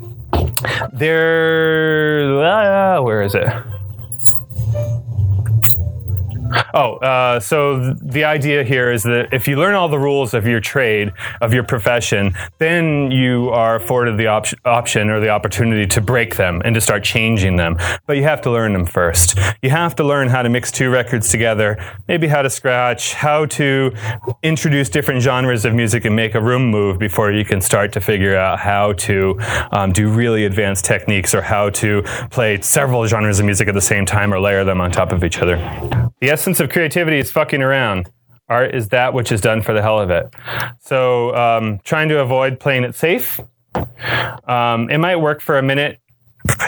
there, uh, where is it? Oh, uh, so th- the idea here is that if you learn all the rules of your trade, of your profession, then you are afforded the op- option or the opportunity to break them and to start changing them. But you have to learn them first. You have to learn how to mix two records together, maybe how to scratch, how to introduce different genres of music and make a room move before you can start to figure out how to um, do really advanced techniques or how to play several genres of music at the same time or layer them on top of each other. The essence of creativity is fucking around. Art is that which is done for the hell of it. So, um, trying to avoid playing it safe. Um, it might work for a minute.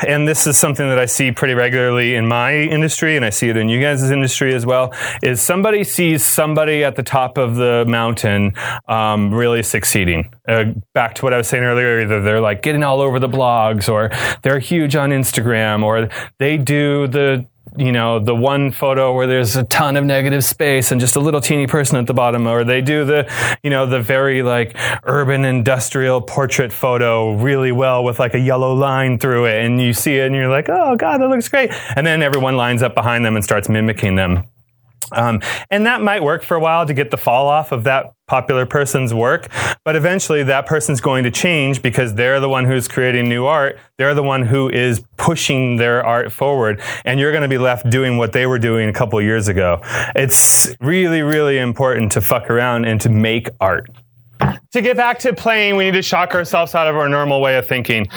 And this is something that I see pretty regularly in my industry, and I see it in you guys' industry as well. Is somebody sees somebody at the top of the mountain um, really succeeding? Uh, back to what I was saying earlier, either they're like getting all over the blogs, or they're huge on Instagram, or they do the you know, the one photo where there's a ton of negative space and just a little teeny person at the bottom, or they do the, you know, the very like urban industrial portrait photo really well with like a yellow line through it. And you see it and you're like, oh God, that looks great. And then everyone lines up behind them and starts mimicking them. Um, and that might work for a while to get the fall off of that popular person's work, but eventually that person's going to change because they're the one who's creating new art. They're the one who is pushing their art forward, and you're going to be left doing what they were doing a couple years ago. It's really, really important to fuck around and to make art. To get back to playing, we need to shock ourselves out of our normal way of thinking.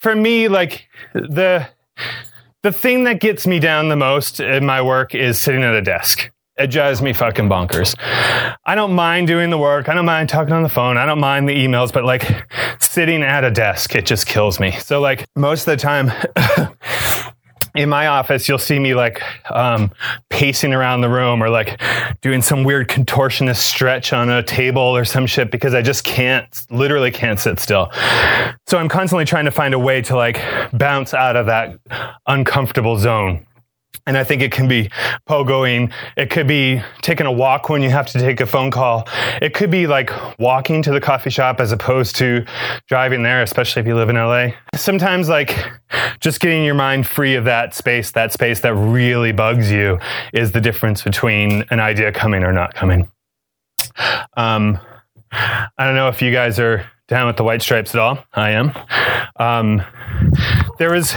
For me, like the the thing that gets me down the most in my work is sitting at a desk. It drives me fucking bonkers. I don't mind doing the work. I don't mind talking on the phone. I don't mind the emails, but like sitting at a desk, it just kills me. So like most of the time, in my office, you'll see me like um, pacing around the room or like doing some weird contortionist stretch on a table or some shit because I just can't, literally can't sit still. So I'm constantly trying to find a way to like bounce out of that uncomfortable zone. And I think it can be pogoing. It could be taking a walk when you have to take a phone call. It could be like walking to the coffee shop as opposed to driving there, especially if you live in LA. Sometimes like just getting your mind free of that space, that space that really bugs you is the difference between an idea coming or not coming. Um, I don't know if you guys are down with the White Stripes at all. I am. Um, there was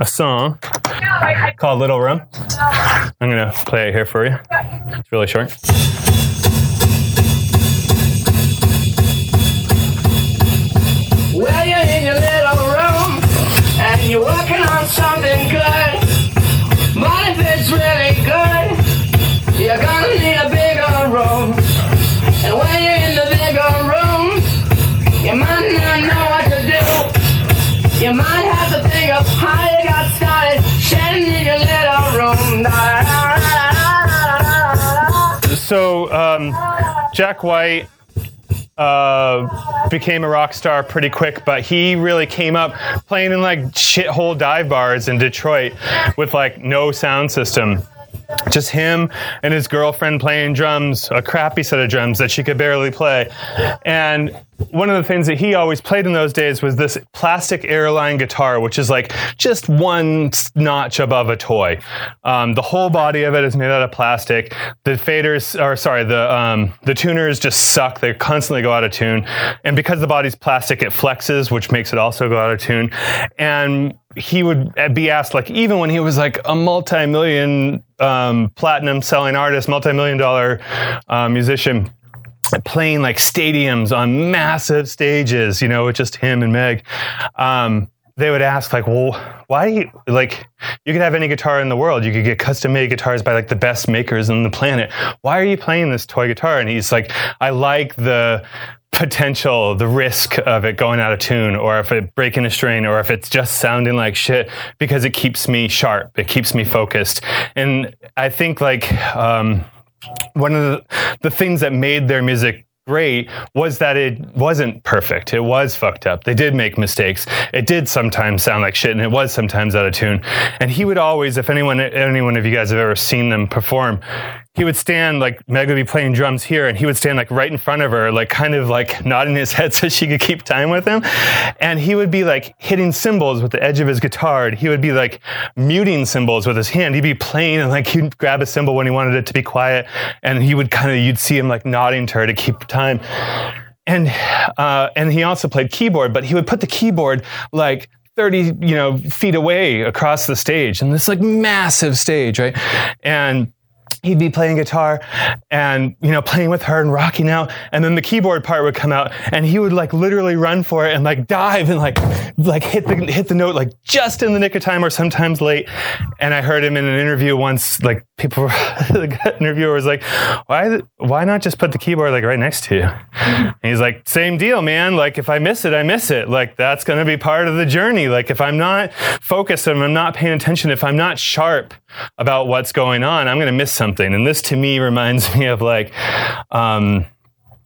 a song called Little Room. I'm going to play it here for you. It's really short. Well, you're in your little room and you're working on something good. But if it's really good, you're gonna So, um, Jack White uh, became a rock star pretty quick, but he really came up playing in like shithole dive bars in Detroit with like no sound system. Just him and his girlfriend playing drums, a crappy set of drums that she could barely play. And one of the things that he always played in those days was this plastic airline guitar, which is like just one notch above a toy. Um, the whole body of it is made out of plastic. The faders, or sorry, the um, the tuners just suck. They constantly go out of tune, and because the body's plastic, it flexes, which makes it also go out of tune. And he would be asked, like, even when he was like a multi-million um, platinum selling artist, multi-million dollar uh, musician playing like stadiums on massive stages, you know, with just him and Meg. Um, they would ask like, well, why you, like you could have any guitar in the world. You could get custom made guitars by like the best makers on the planet. Why are you playing this toy guitar? And he's like, I like the potential, the risk of it going out of tune, or if it breaking a string, or if it's just sounding like shit, because it keeps me sharp. It keeps me focused. And I think like, um, one of the, the things that made their music great was that it wasn't perfect. It was fucked up. They did make mistakes. It did sometimes sound like shit and it was sometimes out of tune. And he would always, if anyone, any one of you guys have ever seen them perform, he would stand like Meg would be playing drums here and he would stand like right in front of her, like kind of like nodding his head so she could keep time with him. And he would be like hitting cymbals with the edge of his guitar. And he would be like muting cymbals with his hand. He'd be playing and like he'd grab a cymbal when he wanted it to be quiet. And he would kind of, you'd see him like nodding to her to keep. And, uh, and he also played keyboard, but he would put the keyboard like 30 you know feet away across the stage. And this like massive stage right? And he'd be playing guitar and you know playing with her and rocking out. And then the keyboard part would come out and he would like literally run for it and like dive and like like hit the hit the note like just in the nick of time or sometimes late. And i heard him in an interview once like people the interviewer was like why why not just put the keyboard like right next to you? And he's like same deal man. Like if i miss it i miss it. Like that's going to be part of the journey. Like if i'm not focused and i'm not paying attention if i'm not sharp about what's going on i'm going to miss something and this to me reminds me of like um,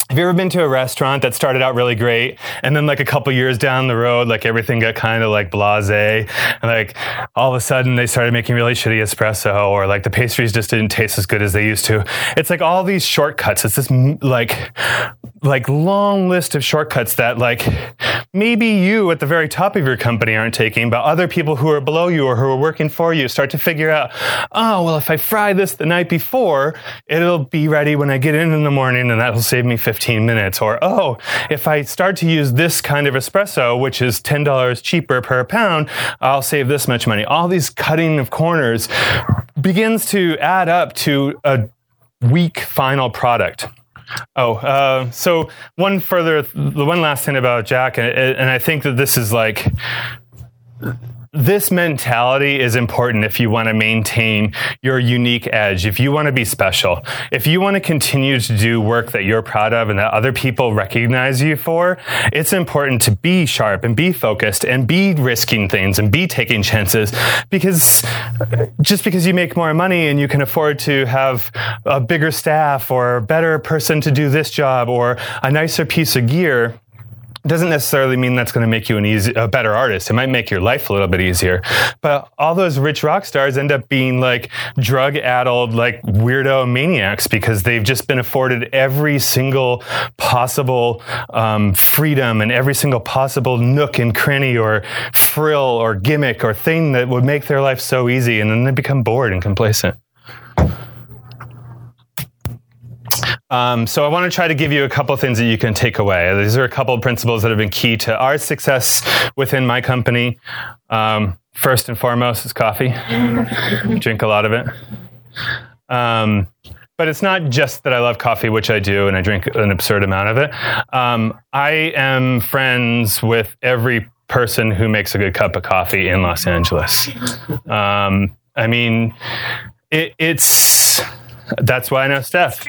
have you ever been to a restaurant that started out really great and then like a couple years down the road, like everything got kind of like blase and like all of a sudden they started making really shitty espresso or like the pastries just didn't taste as good as they used to. It's like all these shortcuts. It's this like, like long list of shortcuts that like maybe you at the very top of your company aren't taking, but other people who are below you or who are working for you start to figure out, oh, well, if I fry this the night before, it'll be ready when I get in in the morning and that'll save me 50 15 minutes. Or, oh, if I start to use this kind of espresso, which is $10 cheaper per pound, I'll save this much money. All these cutting of corners begins to add up to a weak final product. Oh, uh, so one further, the one last thing about Jack, and, and I think that this is like this mentality is important if you want to maintain your unique edge, if you want to be special, if you want to continue to do work that you're proud of and that other people recognize you for, it's important to be sharp and be focused and be risking things and be taking chances because just because you make more money and you can afford to have a bigger staff or a better person to do this job or a nicer piece of gear, doesn't necessarily mean that's going to make you an easy, a better artist. It might make your life a little bit easier. But all those rich rock stars end up being like drug addled, like weirdo maniacs because they've just been afforded every single possible um, freedom and every single possible nook and cranny or frill or gimmick or thing that would make their life so easy. And then they become bored and complacent. Um, so I want to try to give you a couple things that you can take away. These are a couple principles that have been key to our success within my company. Um, first and foremost is coffee. Drink a lot of it. Um, but it's not just that I love coffee, which I do, and I drink an absurd amount of it. Um, I am friends with every person who makes a good cup of coffee in Los Angeles. Um, I mean, it, it's that's why I know Steph.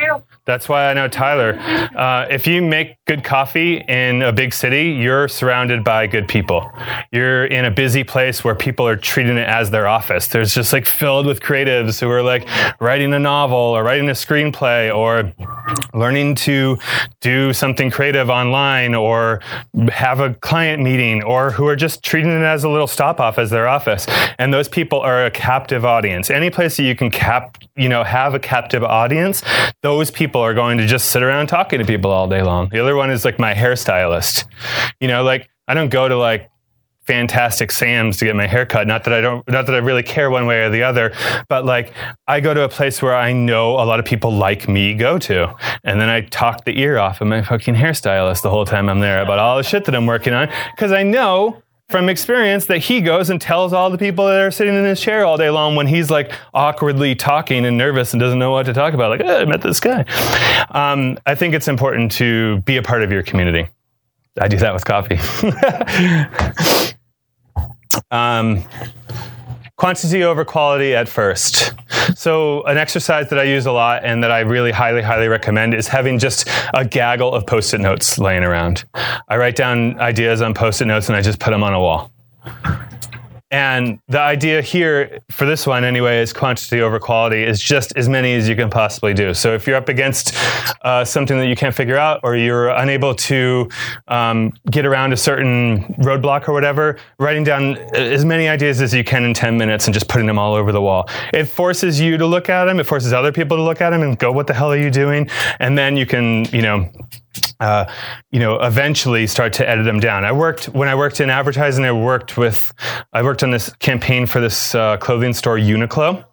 That's why I know Tyler. Uh, if you make good coffee in a big city, you're surrounded by good people. You're in a busy place where people are treating it as their office. There's just like filled with creatives who are like writing a novel or writing a screenplay or learning to do something creative online or have a client meeting or who are just treating it as a little stop off as their office and those people are a captive audience any place that you can cap you know have a captive audience those people are going to just sit around talking to people all day long the other one is like my hairstylist you know like i don't go to like fantastic Sam's to get my hair cut. Not that I don't, not that I really care one way or the other, but like I go to a place where I know a lot of people like me go to. And then I talk the ear off of my fucking hairstylist the whole time I'm there about all the shit that I'm working on. Cause I know from experience that he goes and tells all the people that are sitting in his chair all day long when he's like awkwardly talking and nervous and doesn't know what to talk about. Like, oh, I met this guy. Um, I think it's important to be a part of your community. I do that with coffee. Um, quantity over quality at first. So, an exercise that I use a lot and that I really highly, highly recommend is having just a gaggle of post it notes laying around. I write down ideas on post it notes and I just put them on a wall. And the idea here for this one, anyway, is quantity over quality is just as many as you can possibly do. So if you're up against uh, something that you can't figure out, or you're unable to um, get around a certain roadblock or whatever, writing down as many ideas as you can in 10 minutes and just putting them all over the wall. It forces you to look at them. It forces other people to look at them and go, "What the hell are you doing?" And then you can, you know uh, you know, eventually start to edit them down. I worked when I worked in advertising. I worked with, I worked on this campaign for this uh, clothing store, Uniqlo,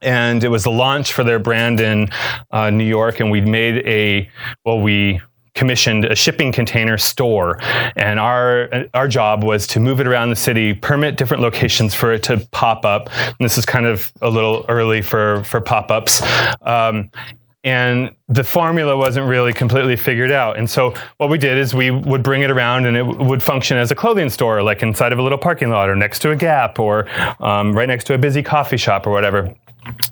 and it was the launch for their brand in uh, New York. And we made a, well, we commissioned a shipping container store and our our job was to move it around the city permit different locations for it to pop up and this is kind of a little early for for pop-ups um, and the formula wasn't really completely figured out. And so what we did is we would bring it around and it would function as a clothing store, like inside of a little parking lot or next to a Gap or um, right next to a busy coffee shop or whatever.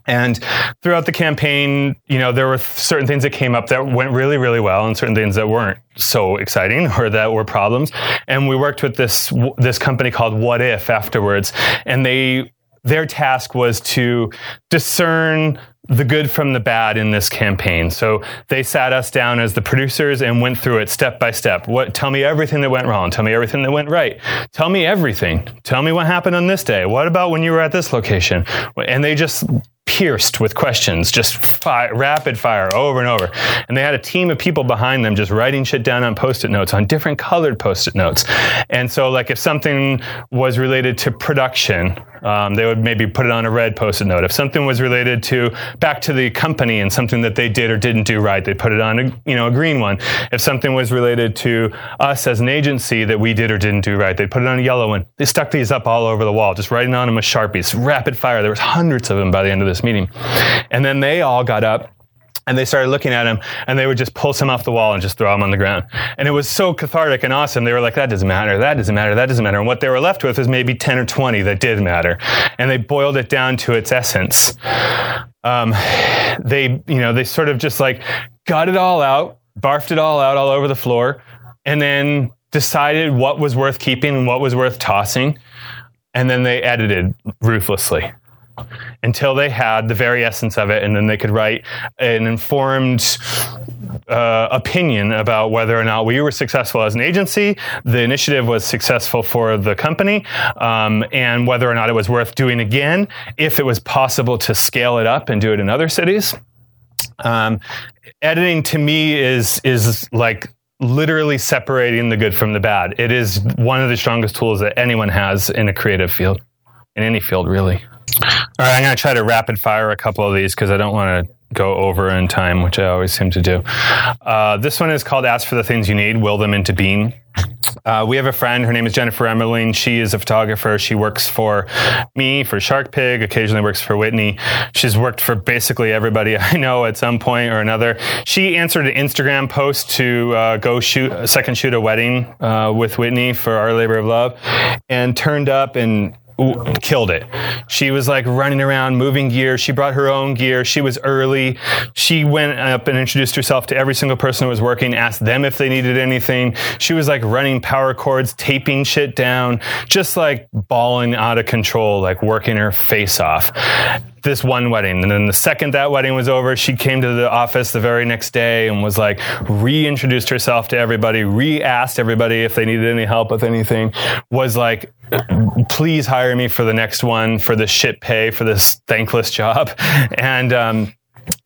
And throughout the campaign, you know, there were certain things that came up that went really, really well, and certain things that weren't so exciting or that were problems. And we worked with this this company called What If afterwards, and they their task was to discern the good from the bad in this campaign. So they sat us down as the producers and went through it step by step. What tell me everything that went wrong, tell me everything that went right. Tell me everything. Tell me what happened on this day. What about when you were at this location? And they just pierced with questions, just rapid fire over and over. And they had a team of people behind them just writing shit down on post it notes, on different colored post it notes. And so, like, if something was related to production, um, they would maybe put it on a red post it note. If something was related to back to the company and something that they did or didn't do right, they'd put it on a, you know, a green one. If something was related to us as an agency that we did or didn't do right, they'd put it on a yellow one. They stuck these up all over the wall, just writing on them with Sharpies, rapid fire. There was hundreds of them by the end of this meeting. And then they all got up and they started looking at him and they would just pull some off the wall and just throw him on the ground. And it was so cathartic and awesome. They were like, that doesn't matter, that doesn't matter, that doesn't matter. And what they were left with was maybe 10 or 20 that did matter. And they boiled it down to its essence. Um, they, you know, they sort of just like got it all out, barfed it all out all over the floor, and then decided what was worth keeping and what was worth tossing. And then they edited ruthlessly until they had the very essence of it, and then they could write an informed uh, opinion about whether or not we were successful as an agency, the initiative was successful for the company, um, and whether or not it was worth doing again, if it was possible to scale it up and do it in other cities. Um, editing to me is is like literally separating the good from the bad. It is one of the strongest tools that anyone has in a creative field, in any field, really. All right, I'm going to try to rapid fire a couple of these because I don't want to go over in time, which I always seem to do. Uh, this one is called Ask for the Things You Need, Will Them Into Being. Uh, we have a friend. Her name is Jennifer Emmerling. She is a photographer. She works for me, for Shark Pig, occasionally works for Whitney. She's worked for basically everybody I know at some point or another. She answered an Instagram post to uh, go shoot, second shoot a wedding uh, with Whitney for Our Labor of Love and turned up and killed it. She was like running around, moving gear. She brought her own gear. She was early. She went up and introduced herself to every single person who was working, asked them if they needed anything. She was like running power cords, taping shit down, just like balling out of control, like working her face off. This one wedding. And then the second that wedding was over, she came to the office the very next day and was like, reintroduced herself to everybody, re asked everybody if they needed any help with anything, was like, please hire me for the next one for this shit pay for this thankless job. And, um,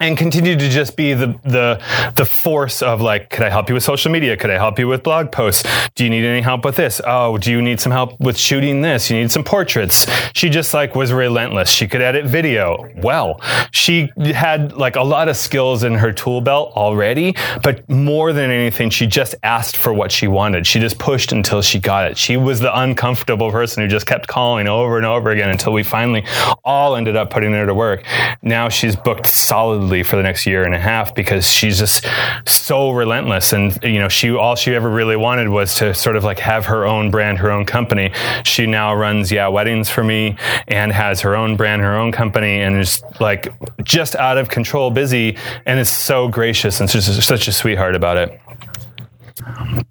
and continue to just be the the the force of like could i help you with social media? Could i help you with blog posts? Do you need any help with this? Oh do you need some help with shooting this? You need some portraits. She just like was relentless. She could edit video. Well she had like a lot of skills in her tool belt already but more than anything she just asked for what she wanted. She just pushed until she got it. She was the uncomfortable person who just kept calling over and over again until we finally all ended up putting her to work. Now she's booked solidly for the next year and a half because she's just so relentless and you know she all she ever really wanted was to sort of like have her own brand her own company she now runs yeah weddings for me and has her own brand her own company and is like just out of control busy and is so gracious and just such a sweetheart about it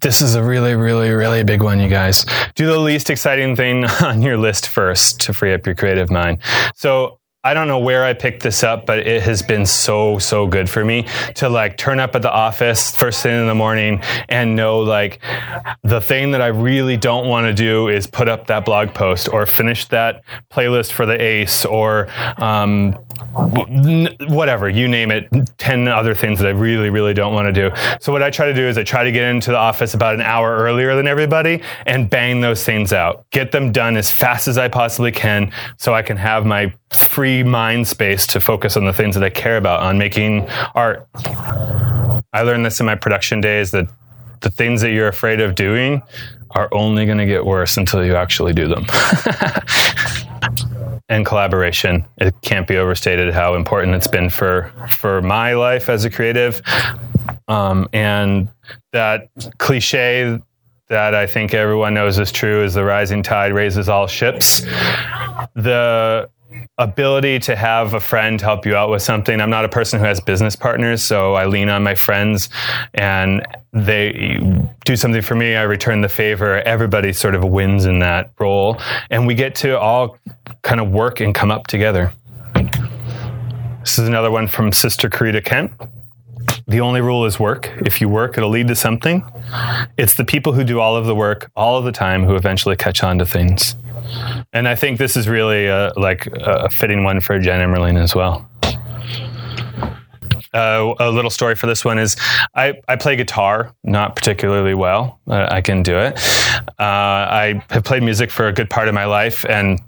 this is a really, really, really big one, you guys. Do the least exciting thing on your list first to free up your creative mind. So I don't know where I picked this up, but it has been so, so good for me to like turn up at the office first thing in the morning and know like the thing that I really don't want to do is put up that blog post or finish that playlist for the ACE or um, whatever, you name it, 10 other things that I really, really don't want to do. So what I try to do is I try to get into the office about an hour earlier than everybody and bang those things out. Get them done as fast as I possibly can so I can have my free mind space to focus on the things that I care about, on making art. I learned this in my production days that the things that you're afraid of doing are only going to get worse until you actually do them. and collaboration. It can't be overstated how important it's been for for my life as a creative. Um, and that cliche that I think everyone knows is true is the rising tide raises all ships. The ability to have a friend help you out with something. I'm not a person who has business partners, so I lean on my friends and they do something for me. I return the favor. Everybody sort of wins in that role. And we get to all kind of work and come up together. This is another one from Sister Corita Kent. The only rule is work. If you work, it'll lead to something. It's the people who do all of the work all of the time who eventually catch on to things. And I think this is really a, like a fitting one for Jen Emerling as well. Uh, a little story for this one is I, I play guitar, not particularly well. Uh, I can do it. Uh, I have played music for a good part of my life, and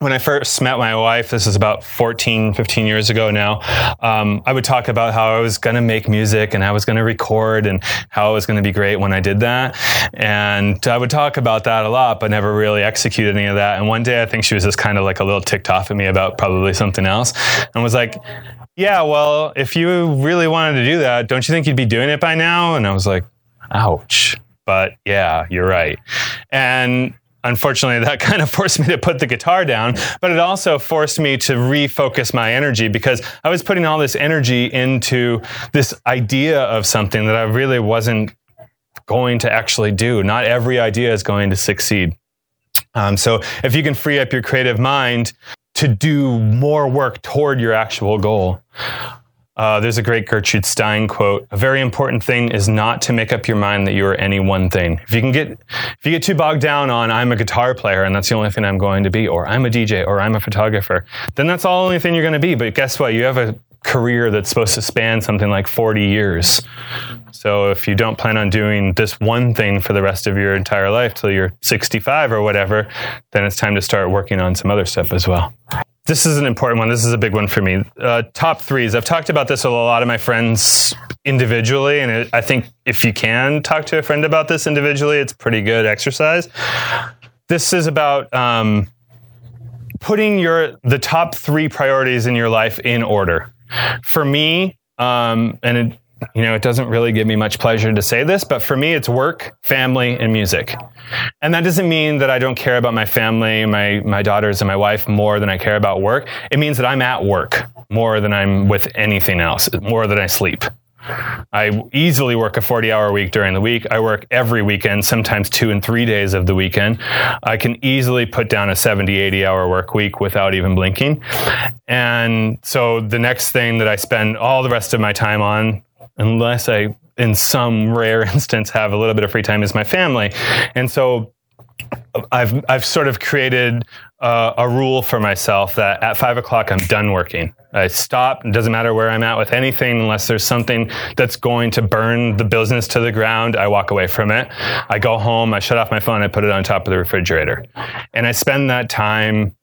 when I first met my wife, this is about 14, 15 years ago now, um, I would talk about how I was going to make music and I was going to record and how it was going to be great when I did that. And I would talk about that a lot, but never really execute any of that. And one day I think she was just kind of like a little ticked off at me about probably something else and was like, yeah, well, if you really wanted to do that, don't you think you'd be doing it by now? And I was like, ouch. But yeah, you're right. And unfortunately that kind of forced me to put the guitar down but it also forced me to refocus my energy because i was putting all this energy into this idea of something that i really wasn't going to actually do. Not every idea is going to succeed. Um, so if you can free up your creative mind to do more work toward your actual goal uh, there's a great Gertrude Stein quote. A very important thing is not to make up your mind that you are any one thing. If you can get, if you get too bogged down on I'm a guitar player and that's the only thing I'm going to be, or I'm a DJ, or I'm a photographer, then that's the only thing you're going to be. But guess what? You have a career that's supposed to span something like 40 years. So if you don't plan on doing this one thing for the rest of your entire life till you're 65 or whatever, then it's time to start working on some other stuff as well. This is an important one. This is a big one for me. Uh, top threes. I've talked about this with a lot of my friends individually, and it, I think if you can talk to a friend about this individually, it's pretty good exercise. This is about um, putting your the top three priorities in your life in order. For me, um, and it, you know, it doesn't really give me much pleasure to say this, but for me, it's work, family, and music. And that doesn't mean that I don't care about my family, my, my daughters, and my wife more than I care about work. It means that I'm at work more than I'm with anything else, more than I sleep. I easily work a 40 hour week during the week. I work every weekend, sometimes two and three days of the weekend. I can easily put down a 70, 80 hour work week without even blinking. And so the next thing that I spend all the rest of my time on, unless I, in some rare instance, have a little bit of free time, is my family. And so I've I've sort of created uh, a rule for myself that at five o'clock I'm done working. I stop. It doesn't matter where I'm at with anything, unless there's something that's going to burn the business to the ground. I walk away from it. I go home. I shut off my phone. I put it on top of the refrigerator, and I spend that time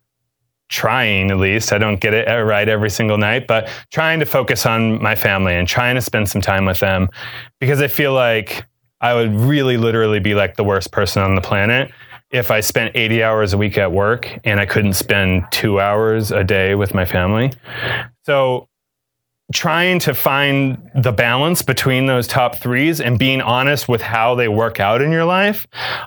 trying at least i don't get it right every single night but trying to focus on my family and trying to spend some time with them because i feel like i would really literally be like the worst person on the planet if I spent 80 hours a week at work and I couldn't spend two hours a day with my family. So, trying to find the balance between those top threes and being honest with how they work out in your life.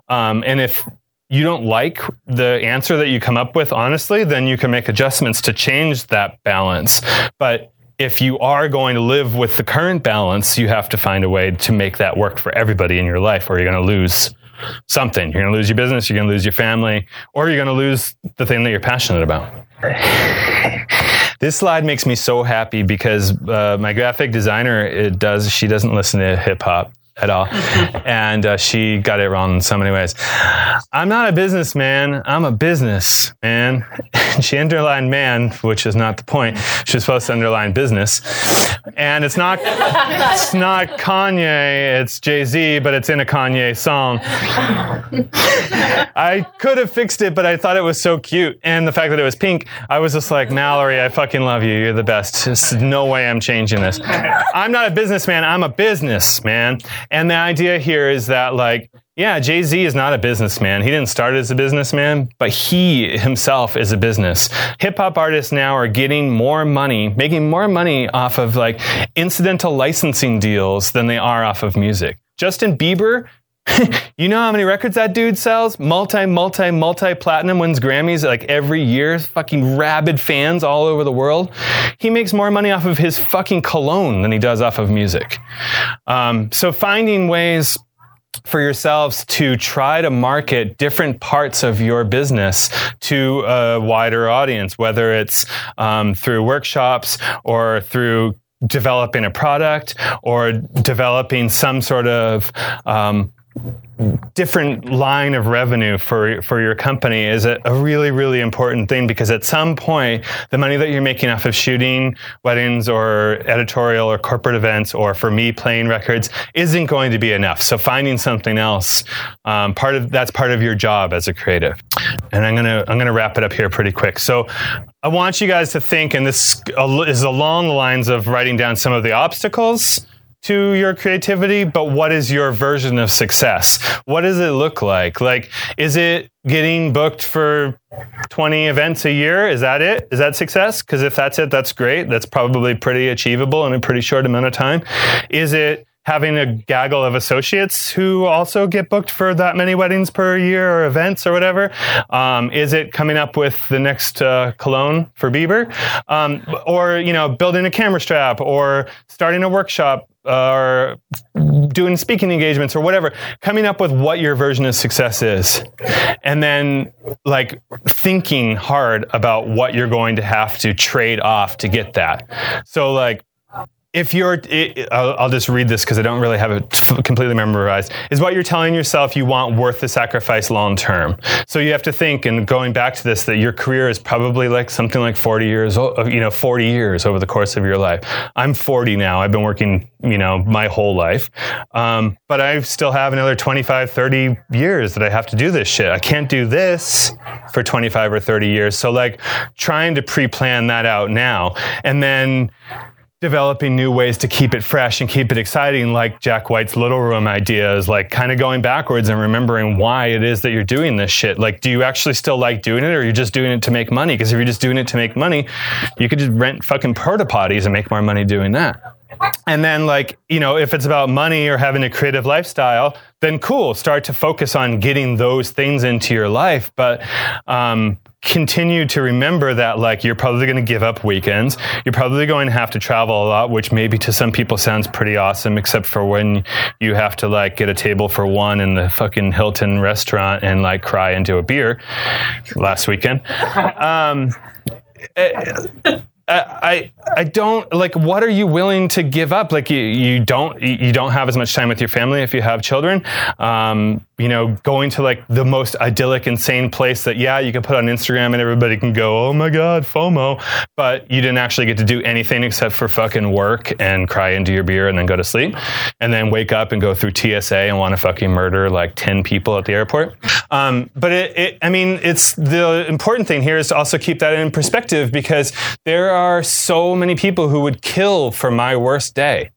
Um, and if you don't like the answer that you come up with, honestly, then you can make adjustments to change that balance. But if you are going to live with the current balance, you have to find a way to make that work for everybody in your life, or you're going to lose something. You're going to lose your business, you're going to lose your family, or you're going to lose the thing that you're passionate about. this slide makes me so happy because uh, my graphic designer it does she doesn't listen to hip hop at all. and uh, she got it wrong in so many ways. I'm not a businessman. I'm a business man. she underlined man, which is not the point. She's supposed to underline business. And it's not, it's not Kanye. It's Jay Z, but it's in a Kanye song. I could have fixed it, but I thought it was so cute. And the fact that it was pink, I was just like, Mallory, I fucking love you. You're the best. There's no way I'm changing this. I'm not a businessman. I'm a businessman. And the idea here is that, like, yeah, Jay Z is not a businessman. He didn't start as a businessman, but he himself is a business. Hip hop artists now are getting more money, making more money off of like incidental licensing deals than they are off of music. Justin Bieber you know how many records that dude sells? Multi, multi, multi platinum, wins Grammys like every year. Fucking rabid fans all over the world. He makes more money off of his fucking cologne than he does off of music. Um, so finding ways for yourselves to try to market different parts of your business to a wider audience, whether it's um, through workshops or through developing a product or developing some sort of um, different line of revenue for for your company is a, a, really really important thing because at some point the money that you're making off of shooting weddings or editorial or corporate events or for me playing records isn't going to be enough. So finding something else um, part of that's part of your job as a creative. And i'm gonna i'm gonna wrap it up here pretty quick. So i want you guys to think and this is along the lines of writing down some of the obstacles to your creativity, but what is your version of success? What does it look like? Like, is it getting booked for 20 events a year? Is that it? Is that success? Because if that's it, that's great. That's probably pretty achievable in a pretty short amount of time. Is it having a gaggle of associates who also get booked for that many weddings per year or events or whatever? Um, is it coming up with the next uh, cologne for Bieber? Um, or, you know, building a camera strap or starting a workshop or doing speaking engagements or whatever, coming up with what your version of success is. And then like thinking hard about what you're going to have to trade off to get that. So like if you're, it, I'll, I'll, just read this because I don't really have it completely memorized, is what you're telling yourself you want worth the sacrifice long term. So you have to think, and going back to this, that your career is probably like something like 40 years, you know, 40 years over the course of your life. I'm 40 now. I've been working, you know, my whole life. Um, but I still have another 25, 30 years that I have to do this shit. I can't do this for 25 or 30 years. So like trying to pre-plan that out now and then developing new ways to keep it fresh and keep it exciting, like Jack White's Little Room ideas, like kind of going backwards and remembering why it is that you're doing this shit. Like, do you actually still like doing it or you're you just doing it to make money? Because if you're just doing it to make money, you could just rent fucking porta potties and make more money doing that. And then, like, you know, if it's about money or having a creative lifestyle, then cool, start to focus on getting those things into your life. But, um, continue to remember that like you're probably going to give up weekends. You're probably going to have to travel a lot which maybe to some people sounds pretty awesome except for when you have to like get a table for one in the fucking hilton restaurant and like cry into a beer last weekend. Um, I I don't like what are you willing to give up? Like you you don't you don't have as much time with your family if you have children. Um, you know going to like the most idyllic insane place that yeah you can put on Instagram and everybody can go oh my god FOMO. But you didn't actually get to do anything except for fucking work and cry into your beer and then go to sleep. And then wake up and go through TSA and want to fucking murder like 10 people at the airport. Um, but it, it I mean it's the important thing here is to also keep that in perspective because there are so many people who would kill for my worst day,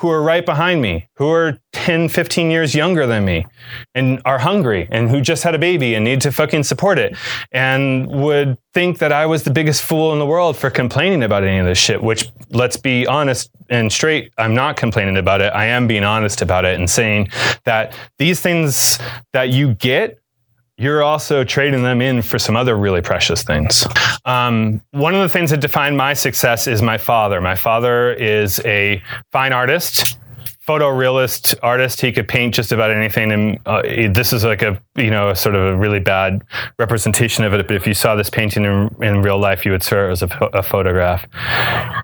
who are right behind me, who are 10, 15 years younger than me, and are hungry, and who just had a baby and need to fucking support it, and would think that I was the biggest fool in the world for complaining about any of this shit, which, let's be honest and straight, I'm not complaining about it. I am being honest about it and saying that these things that you get you're also trading them in for some other really precious things. Um, one of the things that defined my success is my father. My father is a fine artist photorealist artist. He could paint just about anything, and uh, this is like a you know a sort of a really bad representation of it. But if you saw this painting in, in real life, you would swear it was a, a photograph.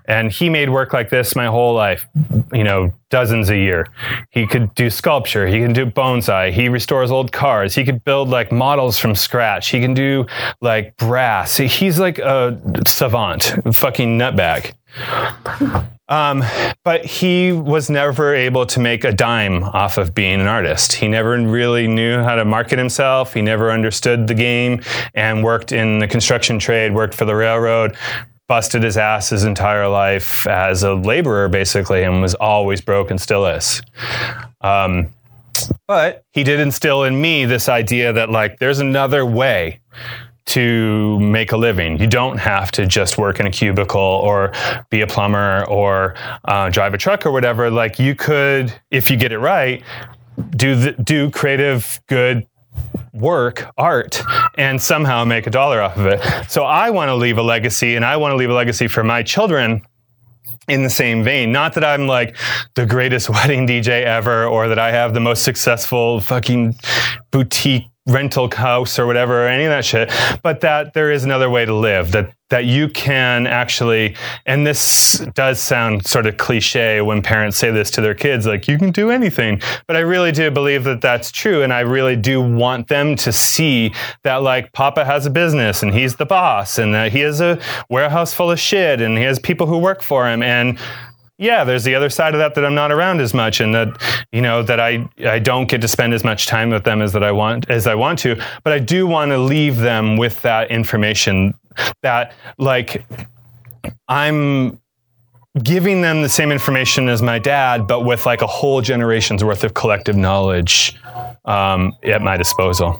And he made work like this my whole life, you know, dozens a year. He could do sculpture. He can do bonsai. He restores old cars. He could build like models from scratch. He can do like brass. He's like a savant, fucking nutbag. Um, but he was never able to make a dime off of being an artist. He never really knew how to market himself. He never understood the game and worked in the construction trade, worked for the railroad, busted his ass his entire life as a laborer, basically, and was always broke and still is. Um, but he did instill in me this idea that, like, there's another way to make a living. You don't have to just work in a cubicle or be a plumber or uh, drive a truck or whatever. Like you could, if you get it right, do the, do creative, good work, art, and somehow make a dollar off of it. So I want to leave a legacy, and I want to leave a legacy for my children in the same vein. Not that I'm like the greatest wedding DJ ever or that I have the most successful fucking boutique rental house or whatever or any of that shit but that there is another way to live that that you can actually and this does sound sort of cliche when parents say this to their kids like you can do anything but i really do believe that that's true and i really do want them to see that like papa has a business and he's the boss and that he has a warehouse full of shit and he has people who work for him and yeah, there's the other side of that that I'm not around as much, and that you know that I I don't get to spend as much time with them as that I want as I want to. But I do want to leave them with that information that like I'm giving them the same information as my dad, but with like a whole generation's worth of collective knowledge um, at my disposal.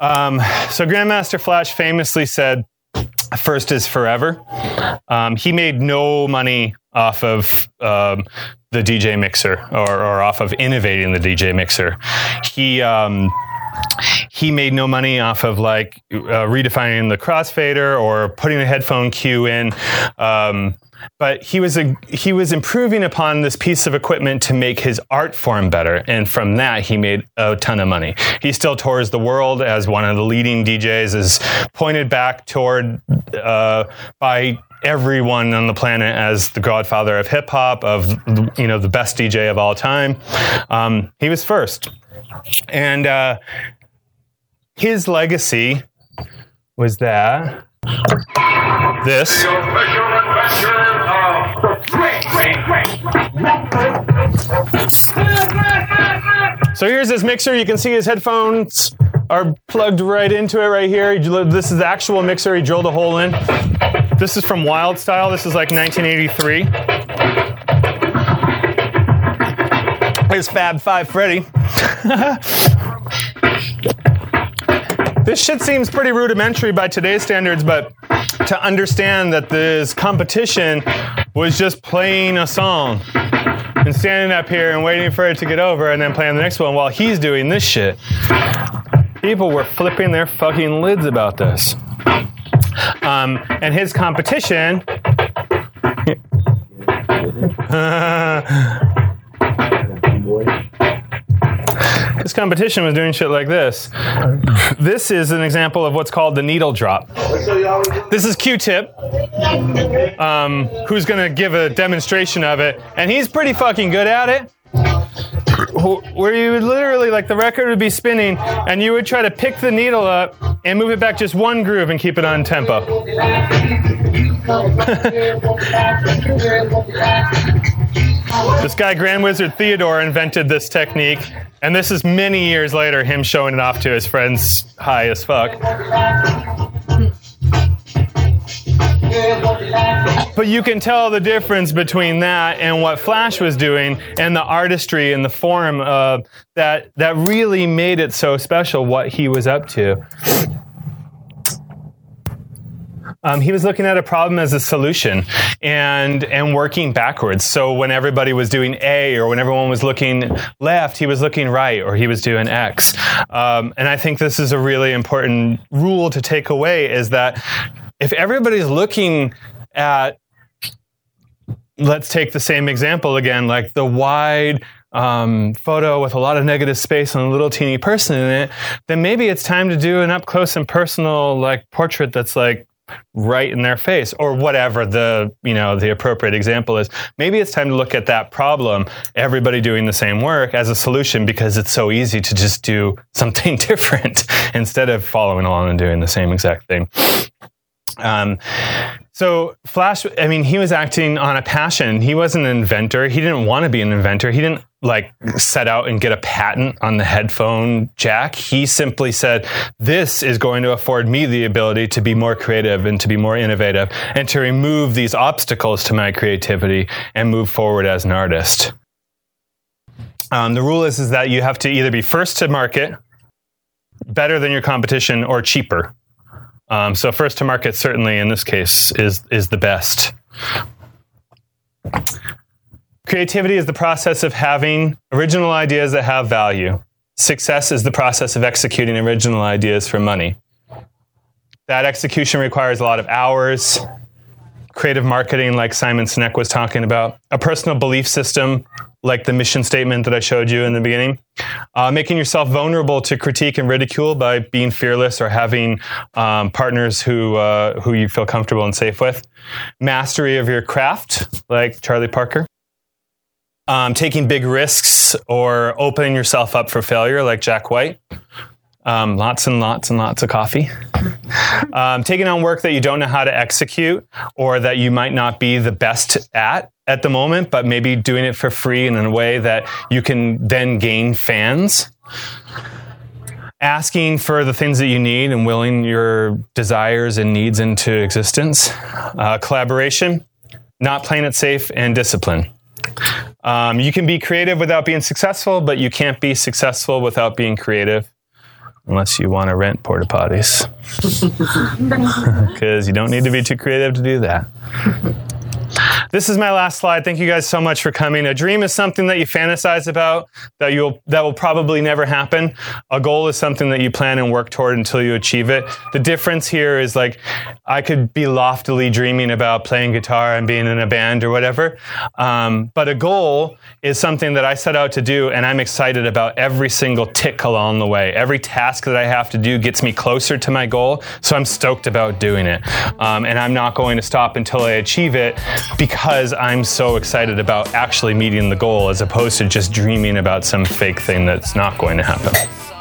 Um, so Grandmaster Flash famously said, First is forever. Um, he made no money off of um, the DJ mixer or, or, off of innovating the DJ mixer. He um, he made no money off of like uh, redefining the crossfader or putting a headphone cue in. Um, but he was a, he was improving upon this piece of equipment to make his art form better, and from that he made a ton of money. He still tours the world as one of the leading DJs, is pointed back toward uh, by everyone on the planet as the godfather of hip hop, of you know the best DJ of all time. Um, he was first, and uh, his legacy was that this. So here's this mixer. You can see his headphones are plugged right into it right here. This is the actual mixer. He drilled a hole in. This is from Wild Style. This is like 1983. Here's Fab Five Freddy. this shit seems pretty rudimentary by today's standards, but to understand that this competition was just playing a song and standing up here and waiting for it to get over and then playing the next one while he's doing this shit. People were flipping their fucking lids about this. Um, and his competition. His competition was doing shit like this. This is an example of what's called the needle drop. This is Q-Tip, um, who's going to give a demonstration of it, and he's pretty fucking good at it. Where you would literally, like, the record would be spinning, and you would try to pick the needle up and move it back just one groove and keep it on tempo. This guy, Grand Wizard Theodore, invented this technique, and this is many years later him showing it off to his friends high as fuck. But you can tell the difference between that and what Flash was doing and the artistry and the form uh, that that really made it so special what he was up to. Um, he was looking at a problem as a solution and and working backwards. So when everybody was doing A or when everyone was looking left, he was looking right or he was doing X. Um, and I think this is a really important rule to take away is that if everybody's looking at let's take the same example again, like the wide um, photo with a lot of negative space and a little teeny person in it, then maybe it's time to do an up close and personal like portrait that's like right in their face or whatever the you know the appropriate example is maybe it's time to look at that problem everybody doing the same work as a solution because it's so easy to just do something different instead of following along and doing the same exact thing um, so Flash, I mean, he was acting on a passion. He wasn't an inventor. He didn't want to be an inventor. He didn't like set out and get a patent on the headphone jack. He simply said, this is going to afford me the ability to be more creative and to be more innovative and to remove these obstacles to my creativity and move forward as an artist. Um, the rule is, is that you have to either be first to market, better than your competition, or cheaper. Um, so first to market certainly in this case is is the best. Creativity is the process of having original ideas that have value. Success is the process of executing original ideas for money. That execution requires a lot of hours, creative marketing, like Simon Sinek was talking about, a personal belief system, like the mission statement that I showed you in the beginning, uh, making yourself vulnerable to critique and ridicule by being fearless or having um, partners who uh, who you feel comfortable and safe with, mastery of your craft, like Charlie Parker. Um, taking big risks or opening yourself up for failure, like Jack White. Um, lots and lots and lots of coffee. Um, taking on work that you don't know how to execute or that you might not be the best at at the moment, but maybe doing it for free in a way that you can then gain fans. Asking for the things that you need and willing your desires and needs into existence. Uh, collaboration, not playing it safe, and discipline. Um, you can be creative without being successful, but you can't be successful without being creative unless you want to rent porta potties. Because you don't need to be too creative to do that. This is my last slide. Thank you guys so much for coming. A dream is something that you fantasize about that you'll that will probably never happen. A goal is something that you plan and work toward until you achieve it. The difference here is like I could be loftily dreaming about playing guitar and being in a band or whatever, um, but a goal is something that I set out to do, and I'm excited about every single tick along the way. Every task that I have to do gets me closer to my goal, so I'm stoked about doing it, um, and I'm not going to stop until I achieve it because I'm so excited about actually meeting the goal as opposed to just dreaming about some fake thing that's not going to happen.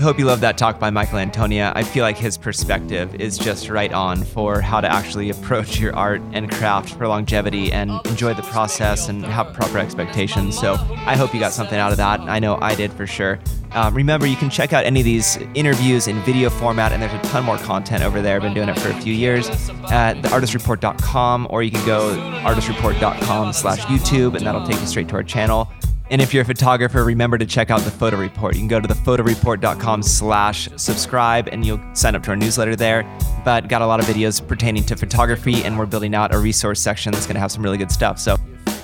I hope you love that talk by Michael Antonia. I feel like his perspective is just right on for how to actually approach your art and craft for longevity and enjoy the process and have proper expectations. So I hope you got something out of that. I know I did for sure. Um, remember, you can check out any of these interviews in video format, and there's a ton more content over there. I've been doing it for a few years at theartistreport.com, or you can go artistreport.com slash YouTube, and that'll take you straight to our channel. And if you're a photographer, remember to check out the photo report. You can go to thefotoreport.com slash subscribe and you'll sign up to our newsletter there. But got a lot of videos pertaining to photography and we're building out a resource section that's gonna have some really good stuff. So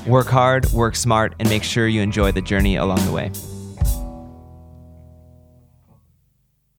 work hard, work smart, and make sure you enjoy the journey along the way.